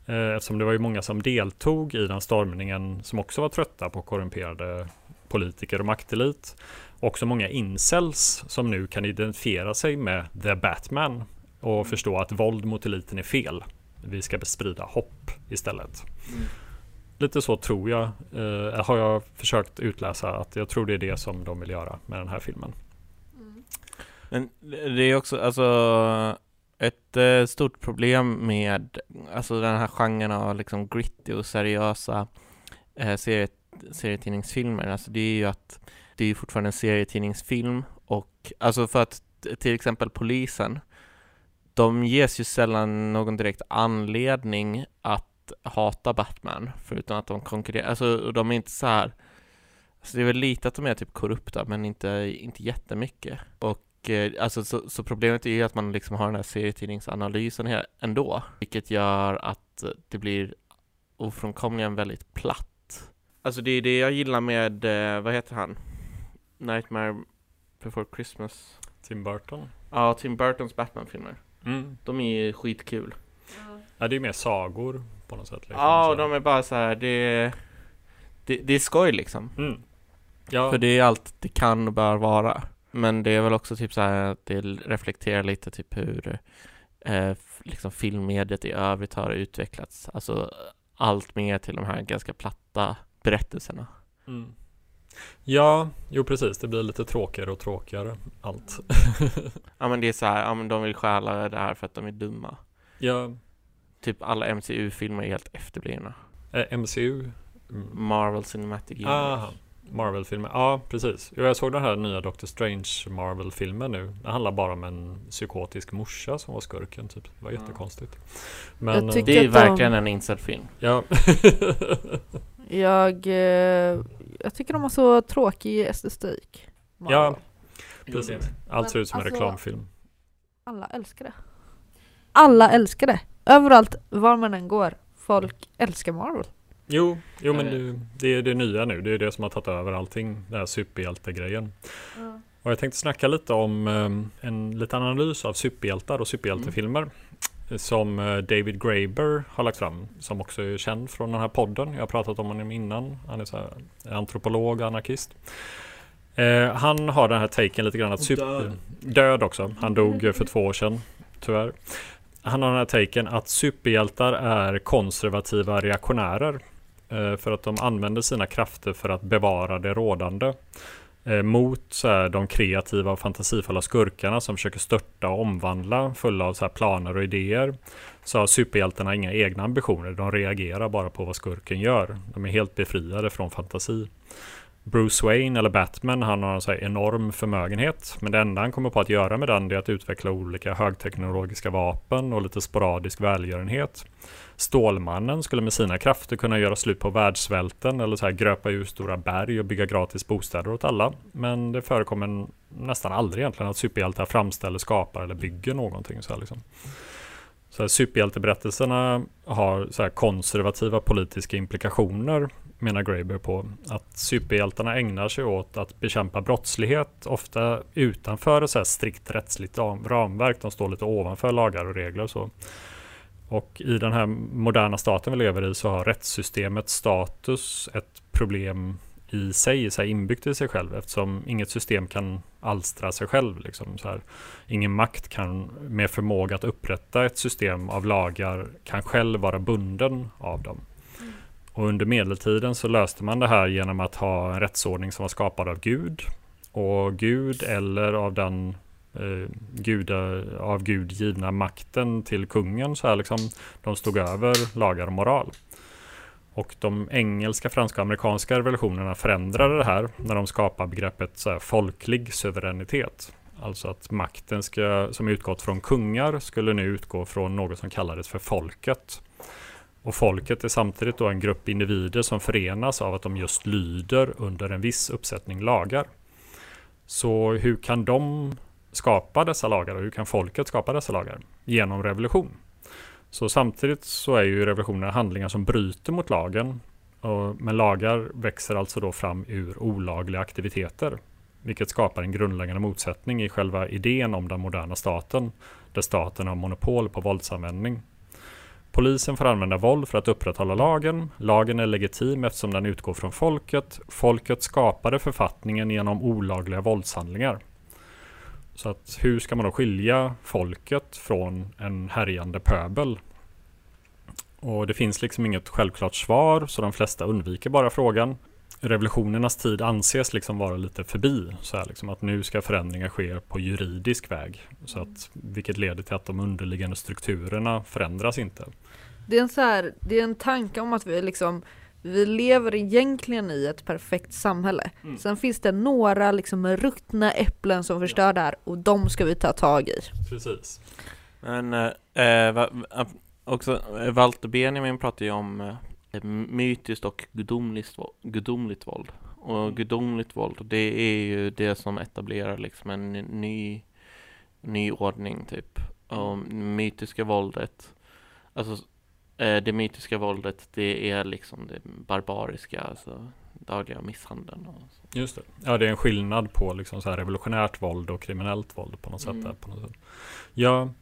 Eh, Eftersom det var ju många som deltog i den stormningen som också var trötta på korrumperade politiker och maktelit. Också många incels som nu kan identifiera sig med The Batman och förstå att våld mot eliten är fel. Vi ska sprida hopp istället. Lite så tror jag, eh, har jag försökt utläsa att jag tror det är det som de vill göra med den här filmen. Men det är också, alltså Ett eh, stort problem med alltså den här genren av liksom gritty och seriösa eh, serie, serietidningsfilmer, alltså det är ju att det är fortfarande en serietidningsfilm och alltså för att till exempel polisen, de ges ju sällan någon direkt anledning att hata Batman, förutom att de konkurrerar, alltså de är inte så här Alltså det är väl lite att de är typ korrupta, men inte, inte jättemycket. Och eh, alltså så, så problemet är ju att man liksom har den här serietidningsanalysen här ändå, vilket gör att det blir ofrånkomligen väldigt platt. Alltså det är det jag gillar med, eh, vad heter han? Nightmare before Christmas. Tim Burton. Ja, Tim Burtons Batman-filmer. Mm. De är ju skitkul. Ja, det är mer sagor på något sätt. Liksom, Ja, och de är bara så här, det, det, det är skoj liksom. Mm. Ja, För det är allt det kan och bör vara. Men det är väl också typ så här att det reflekterar lite typ hur eh, liksom filmmediet i övrigt har utvecklats. Alltså allt mer till de här ganska platta berättelserna. mm. ja, jo precis. Det blir lite tråkigare och tråkigare allt. Ja men det är så här, ja men de vill stjäla det här för att de är dumma. ja, Typ alla MCU-filmer är helt efterblivna. eh, MCU. Mm. Marvel Cinematic Universe. Aha. Marvel-filmer, ja precis. Jo, jag såg den här nya Doctor Strange Marvel-filmen nu. Det handlar bara om en psykotisk morsa som var skurken typ. Det var Ja. jättekonstigt. Men, Jag tycker- Det är de- verkligen en insedd film. ja. Jag, eh, jag tycker de har så tråkig estetik. Ja. precis. Allt Men ser ut som en alltså- reklamfilm. Alla älskar det. Alla älskar det. Överallt, var man än går. Folk älskar Marvel. Jo, jo men det, det är det nya nu. Det är det som har tagit över allting. Den här superhjältegrejen. Och jag tänkte snacka lite om eh, en liten analys av superhjältar och superhjältefilmer. Som eh, David Graeber har lagt fram. Som också är känd från den här podden. Jag har pratat om honom innan. Han är så här, antropolog, anarkist. Eh, han har den här taken lite grann att super... Död också. Han dog eh, för två år sedan. Tyvärr. Han har den här taken att superhjältar är konservativa reaktionärer. Eh, för att de använder sina krafter för att bevara det rådande Eh, mot så här, de kreativa och fantasifulla skurkarna som försöker störta och omvandla fulla av så här, planer och idéer. Så har superhjältarna inga egna ambitioner. De reagerar bara på vad skurken gör. De är helt befriade från fantasi. Bruce Wayne eller Batman han har en så här enorm förmögenhet. Men det enda han kommer på att göra med den är att utveckla olika högteknologiska vapen och lite sporadisk välgörenhet. Stålmannen skulle med sina krafter kunna göra slut på världssvälten eller så här gröpa ur stora berg och bygga gratis bostäder åt alla. Men det förekommer nästan aldrig egentligen att superhjältar framställer, skapar eller bygger någonting. Så här liksom. Så här, superhjälteberättelserna har så här konservativa politiska implikationer menar Graeber på att superhjältarna ägnar sig åt att bekämpa brottslighet ofta utanför ett så strikt rättsligt ramverk. De står lite ovanför lagar och regler och så. Och i den här moderna staten vi lever i så har rättssystemets status ett problem i sig, så här inbyggt i sig själv eftersom inget system kan alstra sig själv. Liksom, så här. Ingen makt kan med förmåga att upprätta ett system av lagar kan själv vara bunden av dem. Och under medeltiden så löste man det här genom att ha en rättsordning som var skapad av Gud. Och Gud eller av den eh, guda, av Gud givna makten till kungen. Så här liksom, de stod över lagar och moral. Och de engelska, franska och amerikanska revolutionerna förändrade det här när de skapade begreppet så här, folklig suveränitet. Alltså att makten ska, som utgått från kungar skulle nu utgå från något som kallades för folket. Och folket är samtidigt då en grupp individer som förenas av att de just lyder under en viss uppsättning lagar. Så hur kan de skapa dessa lagar och hur kan folket skapa dessa lagar? Genom revolution. Så samtidigt så är ju revolutioner handlingar som bryter mot lagen. Och, men lagar växer alltså då fram ur olagliga aktiviteter. Vilket skapar en grundläggande motsättning i själva idén om den moderna staten. Där staten har monopol på våldsanvändning. Polisen får använda våld för att upprätthålla lagen. Lagen är legitim eftersom den utgår från folket. Folket skapade författningen genom olagliga våldshandlingar. Så att hur ska man då skilja folket från en härjande pöbel? Och det finns liksom inget självklart svar så de flesta undviker bara frågan revolutionernas tid anses liksom vara lite förbi. Så här liksom att nu ska förändringar ske på juridisk väg. Så att, vilket leder till att de underliggande strukturerna förändras inte. Det är en, så här, det är en tanke om att vi liksom vi lever egentligen i ett perfekt samhälle. Mm. Sen finns det några liksom ruttna äpplen som förstör det här och de ska vi ta tag i. Precis. Men eh, eh, va, va, också, eh, Walter Benjamin pratar ju om eh, mytiskt och gudomligt, gudomligt våld. Och gudomligt våld, det är ju det som etablerar liksom en ny, ny ordning typ. Och mytiska våldet, alltså eh, det mytiska våldet, det är liksom det barbariska, alltså dagliga misshandeln och så. Just det. Ja, det är en skillnad på liksom så här revolutionärt våld och kriminellt våld på något Mm. sätt. Där, på något sätt. Ja,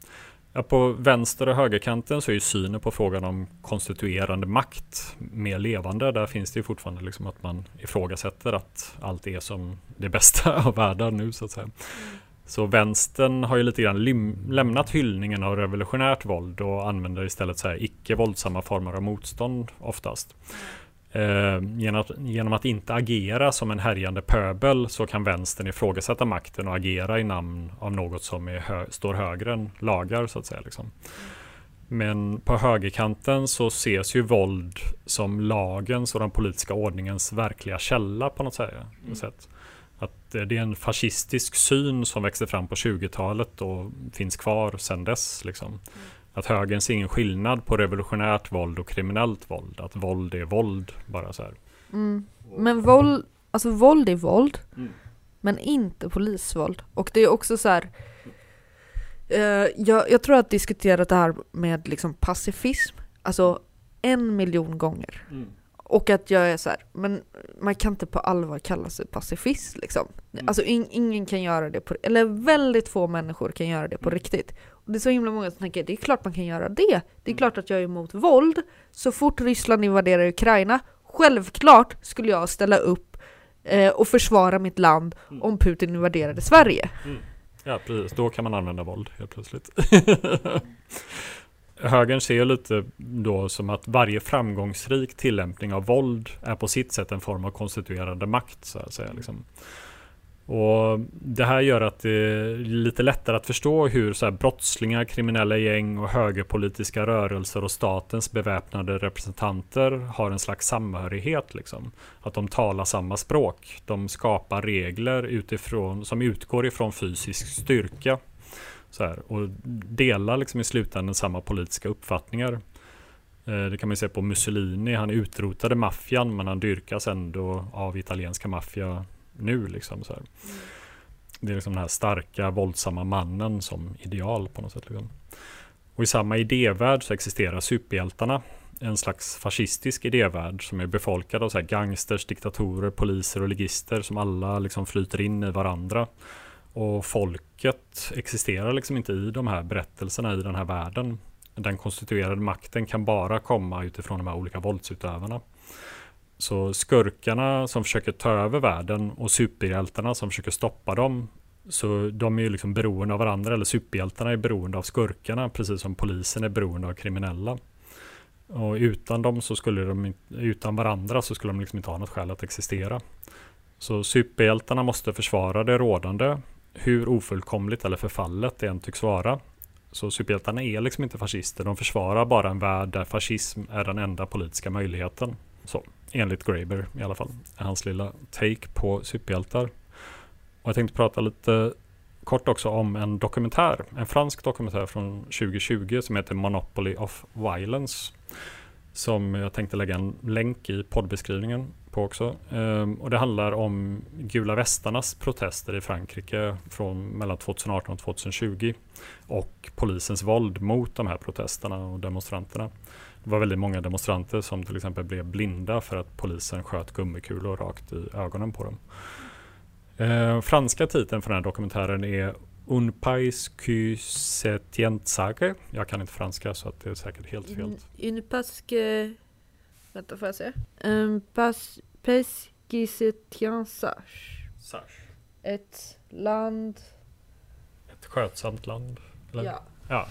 ja, på vänster och högerkanten så är ju synen på frågan om konstituerande makt mer levande. Där finns det ju fortfarande liksom att man ifrågasätter att allt är som det bästa av världen nu så att säga. Så vänstern har ju lite grann lim- lämnat hyllningen av revolutionärt våld och använder istället så här icke våldsamma former av motstånd oftast. Eh, genom, att, genom att inte agera som en härjande pöbel så kan vänstern ifrågasätta makten och agera i namn av något som är hö, står högre än lagar så att säga. Liksom. Men på högerkanten så ses ju våld som lagens och den politiska ordningens verkliga källa på något sätt. sätt. Att eh, det är en fascistisk syn som växte fram på 20-talet och finns kvar sedan dess. Liksom. Att högern ser ingen skillnad på revolutionärt våld och kriminellt våld. Att våld är våld, bara så här. Mm. Men våld, alltså våld är våld, Mm. men inte polisvåld. Och det är också så här. Eh, jag, jag tror att diskuterat det här med liksom pacifism, alltså en miljon gånger. Och att jag är så här, men man kan inte på allvar kalla sig pacifist liksom. Mm. Alltså in, ingen kan göra det på, eller väldigt få människor kan göra det på riktigt. Det är så himla många som tänker, det är klart man kan göra det. Det är klart att jag är emot våld. Så fort Ryssland invaderar Ukraina, självklart skulle jag ställa upp eh, och försvara mitt land om Putin invaderade Sverige. Ja, precis. Då kan man använda våld helt plötsligt. Högern ser lite då som att varje framgångsrik tillämpning av våld är på sitt sätt en form av konstituerande makt. Så att säga, liksom. Och Det här gör att det är lite lättare att förstå hur så här brottslingar, kriminella gäng och högerpolitiska rörelser och statens beväpnade representanter har en slags samhörighet. Liksom. Att de talar samma språk. De skapar regler utifrån, som utgår ifrån fysisk styrka. Så här, och delar liksom i slutändan samma politiska uppfattningar. Eh, det kan man se på Mussolini. Han utrotade maffian men han dyrkas ändå av italienska maffia nu. Liksom, så här. Det är liksom den här starka, våldsamma mannen som ideal på något sätt. Liksom. Och i samma idévärld så existerar superhjältarna. En slags fascistisk idévärld som är befolkad av så här gangsters, diktatorer, poliser och ligister som alla liksom flyter in i varandra. Och folket existerar liksom inte i de här berättelserna i den här världen. Den konstituerade makten kan bara komma utifrån de här olika våldsutövarna. Så skurkarna som försöker ta över världen och superhjältarna som försöker stoppa dem. Så de är ju liksom beroende av varandra, eller superhjältarna är beroende av skurkarna, precis som polisen är beroende av kriminella. Och utan dem så skulle de utan varandra så skulle de liksom inte ha något skäl att existera. Så superhjältarna måste försvara det rådande, hur ofullkomligt eller förfallet det än tycks vara. Så superhjältarna är liksom inte fascister, de försvarar bara en värld där fascism är den enda politiska möjligheten. Så, enligt Graeber i alla fall, är hans lilla take på superhjältar. Och jag tänkte prata lite kort också om en dokumentär, en fransk dokumentär från 2020 som heter Monopoly of Violence. Som jag tänkte lägga en länk i poddbeskrivningen på också. Ehm, och det handlar om gula västarnas protester i Frankrike från mellan 2018 och 2020. Och polisens våld mot de här protesterna och demonstranterna. Det var väldigt många demonstranter som till exempel blev blinda för att polisen sköt gummikulor rakt i ögonen på dem. Eh, franska titeln för den här dokumentären är Un pais qui se tient sage. Jag kan inte franska så att det är säkert helt fel. Une pasque... Vänta, får jag se? Un pas... Pes qui se tient sage. Ett land... Ett skötsamt land. Eller? Ja. Ja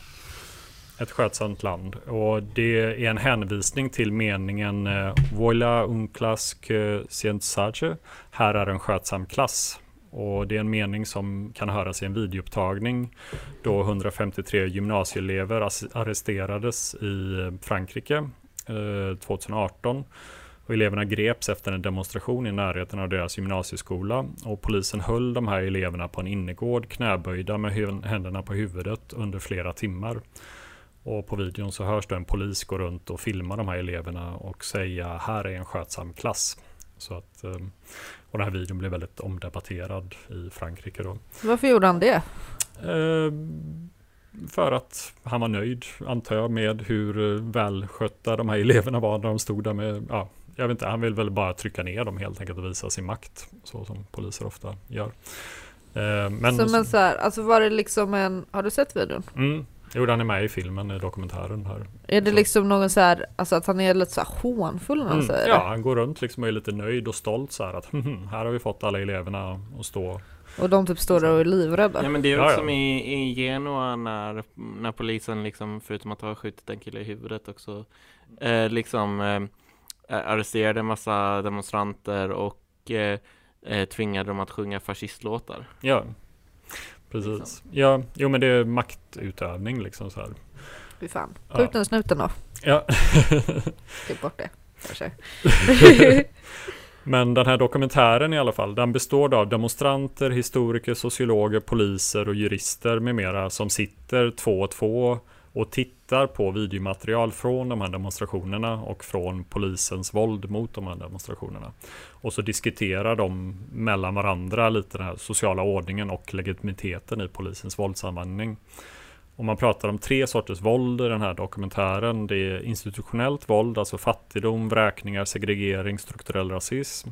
ett skötsamt land. Och det är en hänvisning till meningen eh, Voila un eh, sient sage”. Här är en skötsam klass. Och det är en mening som kan höras i en videoupptagning då 153 gymnasieelever arresterades i eh, Frankrike 2018. Och eleverna greps efter en demonstration i närheten av deras gymnasieskola och polisen höll de här eleverna på en innergård knäböjda med händerna på huvudet under flera timmar. Och på videon så hörs det en polis gå runt och filma de här eleverna och säga här är en skötsam klass. Så att, eh, och den här videon blev väldigt omdebatterad i Frankrike då. Varför gjorde han det? Eh, för att han var nöjd, antar jag, med hur eh, välskötta de här eleverna var när de stod där med, ja, jag vet inte, han vill väl bara trycka ner dem helt enkelt och visa sin makt, så som poliser ofta gör. Men, så, men så här, alltså var det liksom en, har du sett videon? Mm, Jo, han är med i filmen, i dokumentären här. Är det så. liksom någon så här, alltså att han är lite så här hånfull när han mm, säger Ja, han går runt liksom och är lite nöjd och stolt så här att här har vi fått alla eleverna att stå och de typ står där och är livrädda. Ja men det är också som i, i Genua när, när polisen liksom, förutom att ha skjutit en kille i huvudet också, eh, liksom eh, arresterade en massa demonstranter och eh, eh tvingade dem att sjunga fascistlåtar. Ja, Precis. Liksom. Ja, jo men det är maktutövning liksom så här. Fy fan. Skjut ja. den snuten då. Ja. Klipp bort det kanske. Men den här dokumentären i alla fall, den består av demonstranter, historiker, sociologer, poliser och jurister med mera som sitter två och två och tittar på videomaterial från de här demonstrationerna och från polisens våld mot de här demonstrationerna. Och så diskuterar de mellan varandra lite den här sociala ordningen och legitimiteten i polisens våldsanvändning. Och man pratar om tre sorters våld i den här dokumentären. Det är institutionellt våld, alltså fattigdom, vräkningar, segregering, strukturell rasism.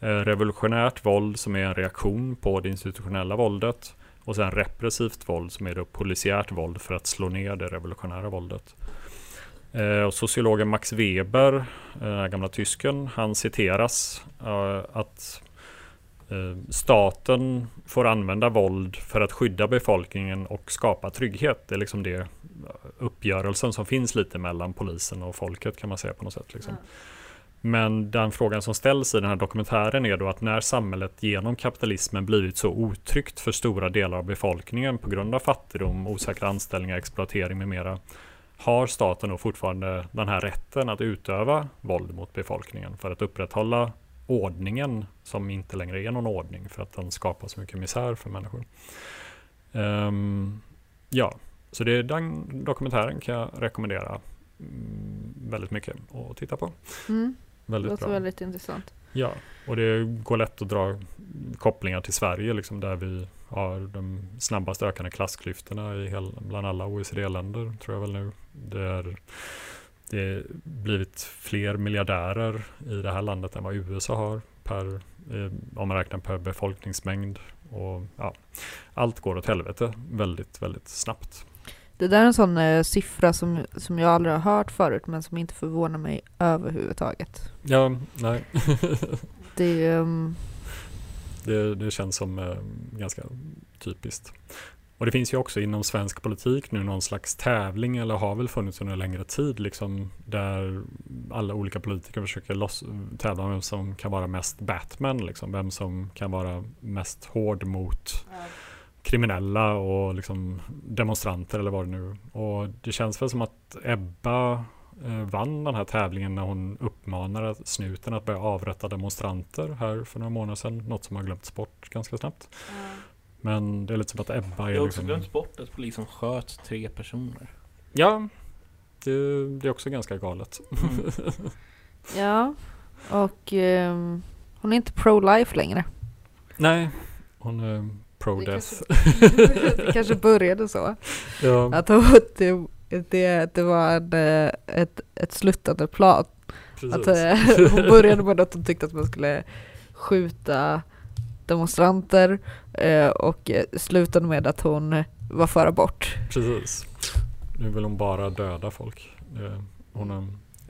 Eh, revolutionärt våld som är en reaktion på det institutionella våldet. Och sen repressivt våld som är då polisiärt våld för att slå ner det revolutionära våldet. Eh, och sociologen Max Weber, eh, gamla tysken, han citeras eh, att eh, staten får använda våld för att skydda befolkningen och skapa trygghet. Det är liksom det eh, uppgörelsen som finns lite mellan polisen och folket kan man säga på något sätt. Liksom. Ja. Men den frågan som ställs i den här dokumentären är då att när samhället genom kapitalismen blivit så otryggt för stora delar av befolkningen på grund av fattigdom, osäkra anställningar, exploatering med mera har staten då fortfarande den här rätten att utöva våld mot befolkningen för att upprätthålla ordningen som inte längre är någon ordning för att den skapar så mycket misär för människor. Um, ja, så det är den dokumentären kan jag rekommendera mm, väldigt mycket att titta på. Mm. Väldigt det låter bra. väldigt intressant. Ja, och det går lätt att dra kopplingar till Sverige liksom där vi har de snabbast ökande klassklyftorna i hel, bland alla OECD-länder tror jag väl nu. Det är, det är blivit fler miljardärer i det här landet än vad USA har per, eh, om man räknar per befolkningsmängd. Och, ja, allt går åt helvete väldigt, väldigt snabbt. Det där är en sån eh, siffra som, som jag aldrig har hört förut men som inte förvånar mig överhuvudtaget. Ja, nej. det, um... det, det känns som eh, ganska typiskt. Och det finns ju också inom svensk politik nu någon slags tävling eller har väl funnits under en längre tid liksom där alla olika politiker försöker loss, tävla om vem som kan vara mest Batman liksom. Vem som kan vara mest hård mot ja kriminella och liksom demonstranter eller vad det nu Och det känns väl som att Ebba eh, vann den här tävlingen när hon uppmanade snuten att börja avrätta demonstranter här för några månader sedan. Något som har glömts bort ganska snabbt. Mm. Men det är lite som att Ebba är Det har också liksom... glömts bort att polisen sköt tre personer. Ja, det, det är också ganska galet. Mm. ja, och um, hon är inte pro-life längre. Nej, hon är pro-death. Det, det kanske började så. Ja. Att det, det, det var en, eh, ett, ett sluttande plan. Att eh, hon började med att hon tyckte att man skulle skjuta demonstranter eh, och slutade med att hon var för abort. Precis. Nu vill hon bara döda folk. Hon är,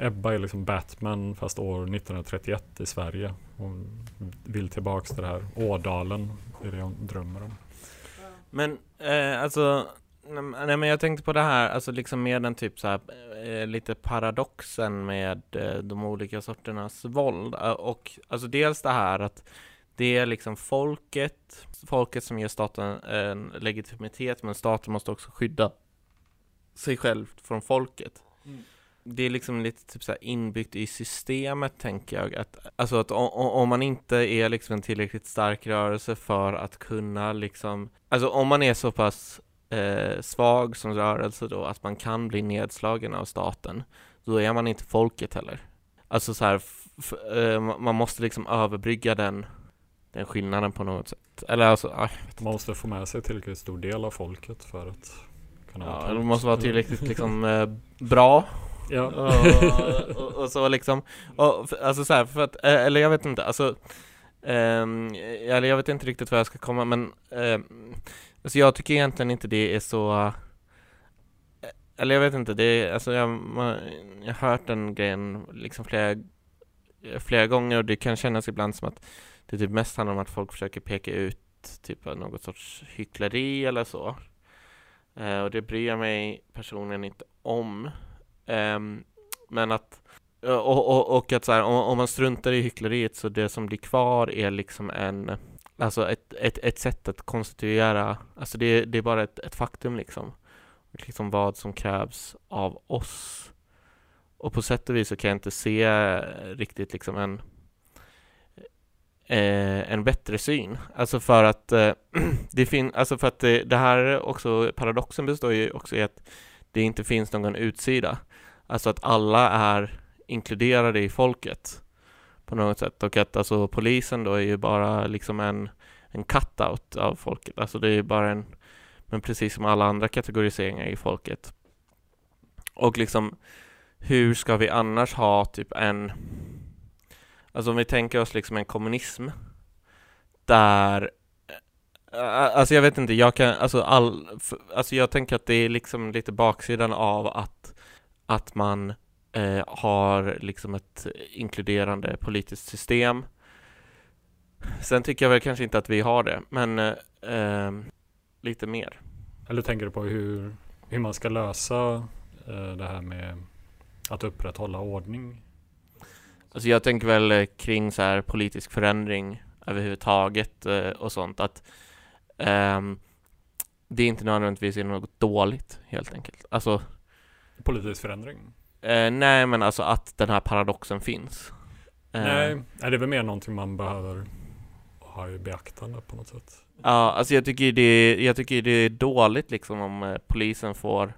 Ebba är liksom Batman fast år 1931 i Sverige. Hon vill tillbaks till det här Ådalen. Det är det hon drömmer om. Men eh, alltså Nej, men- jag tänkte på det här, alltså liksom med den typ så här, eh, lite paradoxen med eh, de olika sorternas våld. Eh, och alltså dels det här att det är liksom folket, folket som ger staten en legitimitet, men staten måste också skydda sig själv från folket. Det är liksom lite typ så inbyggt i systemet tänker jag, att, alltså att om man inte är liksom en tillräckligt stark rörelse för att kunna liksom, alltså om man är så pass eh, svag som rörelse då att man kan bli nedslagen av staten, då är man inte folket heller. Alltså så här, eh, ma- man måste liksom överbrygga den, den skillnaden på något sätt. Eller alltså, ah, Man måste få med sig tillräckligt stor del av folket för att kunna vara ja, part. det måste vara tillräckligt liksom eh, bra Ja. och, och, och så liksom, och, alltså så här, för att, eh, eller jag vet inte, alltså Um, eller jag vet inte riktigt vad jag ska komma men um, alltså jag tycker egentligen inte det är så eh, eller jag vet inte, det är, alltså jag, man, jag har hört den grejen liksom flera, flera gånger och det kan kännas ibland som att det typ mest handlar om att folk försöker peka ut typ något sorts hyckleri eller så. uh, och det bryr jag mig personligen inte om. Ehm, men att eh, och, och, och att så här, om, om man struntar i hyckleriet så det som blir kvar är liksom en Alltså ett, ett, ett sätt att konstituera Alltså det, det är bara ett, ett faktum liksom. Liksom vad som krävs av oss. Och på sätt och vis så kan jag inte se riktigt liksom en eh, En bättre syn. Alltså för att eh, det finns, alltså för att det, det här också Paradoxen består ju också i att det inte finns någon utsida. Alltså att alla är inkluderade i folket på något sätt och att alltså polisen då är ju bara liksom en, en cut-out av folket. Alltså det är ju bara en, men precis som alla andra kategoriseringar i folket. Och liksom hur ska vi annars ha typ en, alltså om vi tänker oss liksom en kommunism där eh, Alltså jag vet inte, jag kan, alltså all, alltså jag tänker att det är liksom lite baksidan av att, att man eh, har liksom ett inkluderande politiskt system. Sen tycker jag väl kanske inte att vi har det, men eh, lite mer. Eller tänker du på hur, hur man ska lösa eh, det här med att upprätthålla ordning? Alltså jag tänker väl eh, kring så här politisk förändring överhuvudtaget eh, och sånt att ehm, det inte nödvändigtvis är något dåligt helt enkelt. Alltså Politisk förändring? eh, nej men alltså att den här paradoxen finns. Eh, Nej, är det väl mer någonting man behöver ha i beaktande på något sätt? Ja, alltså jag tycker det, jag tycker det är dåligt liksom om eh, polisen får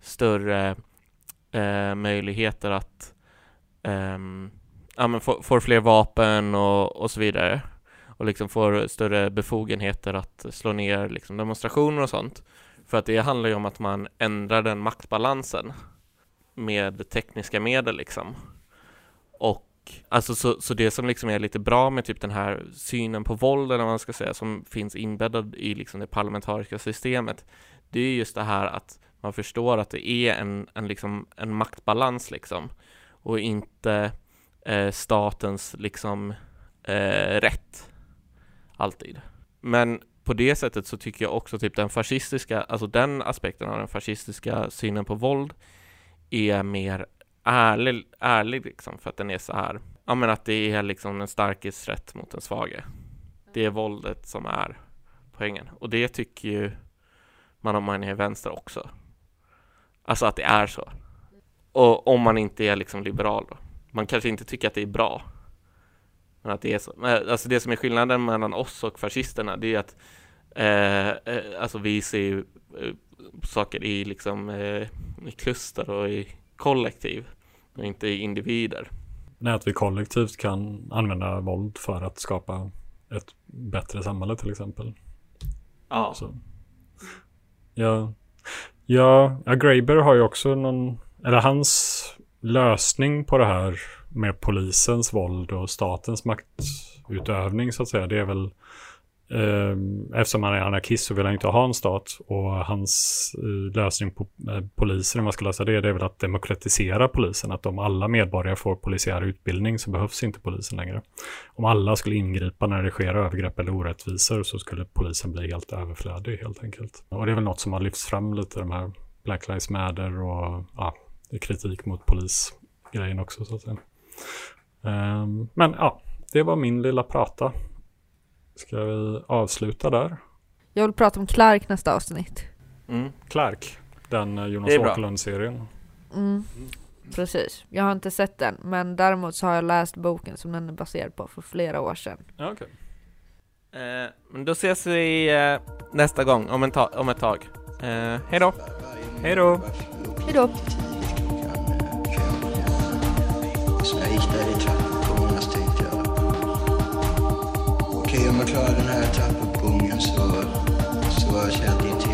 större eh, möjligheter att ehm, ja, men får, får fler vapen och, och så vidare och liksom får större befogenheter att slå ner liksom demonstrationer och sånt. För att det handlar ju om att man ändrar den maktbalansen med tekniska medel liksom. Och Alltså så, så det som liksom är lite bra med typ den här synen på våld eller vad man ska säga som finns inbäddad i liksom det parlamentariska systemet det är just det här att man förstår att det är en, en, liksom, en maktbalans liksom och inte eh, statens liksom eh, rätt alltid. Men på det sättet så tycker jag också typ den fascistiska, alltså den aspekten av den fascistiska synen på våld är mer ärlig, ärlig liksom för att den är så här. Ja men att det är liksom den starkes rätt mot den svage. Det är våldet som är poängen. Och det tycker ju man om man är vänster också. Alltså att det är så. Och om man inte är liksom liberal då. Man kanske inte tycker att det är bra. Men att det är så Alltså det som är skillnaden mellan oss och fascisterna det är att eh, eh, Alltså vi ser ju eh, saker i liksom eh, i kluster och i kollektiv och inte i individer. Nej, att vi kollektivt kan använda våld för att skapa ett bättre samhälle till exempel. Ja. Så. Ja, ja, ja, Graeber har ju också någon, eller hans lösning på det här med polisens våld och statens maktutövning så att säga. Det är väl eh, eftersom han är anarkist så vill han inte ha en stat och hans eh, lösning på eh, polisen, om man ska lösa det, det är väl att demokratisera polisen. Att om alla medborgare får polisiär utbildning så behövs inte polisen längre. Om alla skulle ingripa när det sker övergrepp eller orättvisor så skulle polisen bli helt överflödig helt enkelt. Och det är väl något som har lyfts fram lite, de här Black Lives Matter och ja, kritik mot polisgrejen också så att säga. Um, men ja, det var min lilla prata. Ska vi avsluta där? Jag vill prata om Clark nästa avsnitt. Mm. Clark, den eh, Jonas Det är bra. Åkerlund-serien. Mm. Precis. Jag har inte sett den, men däremot så har jag läst boken som den är baserad på för flera år sedan. Ja, okej. Eh, men då ses vi eh, nästa gång om, en ta- om ett tag. Eh, hej då! Hej då! Hejdå! Så jag gick där i trappuppgången så tänkte jag. Okej, om jag klarar den här trappuppgången så, så kände jag inte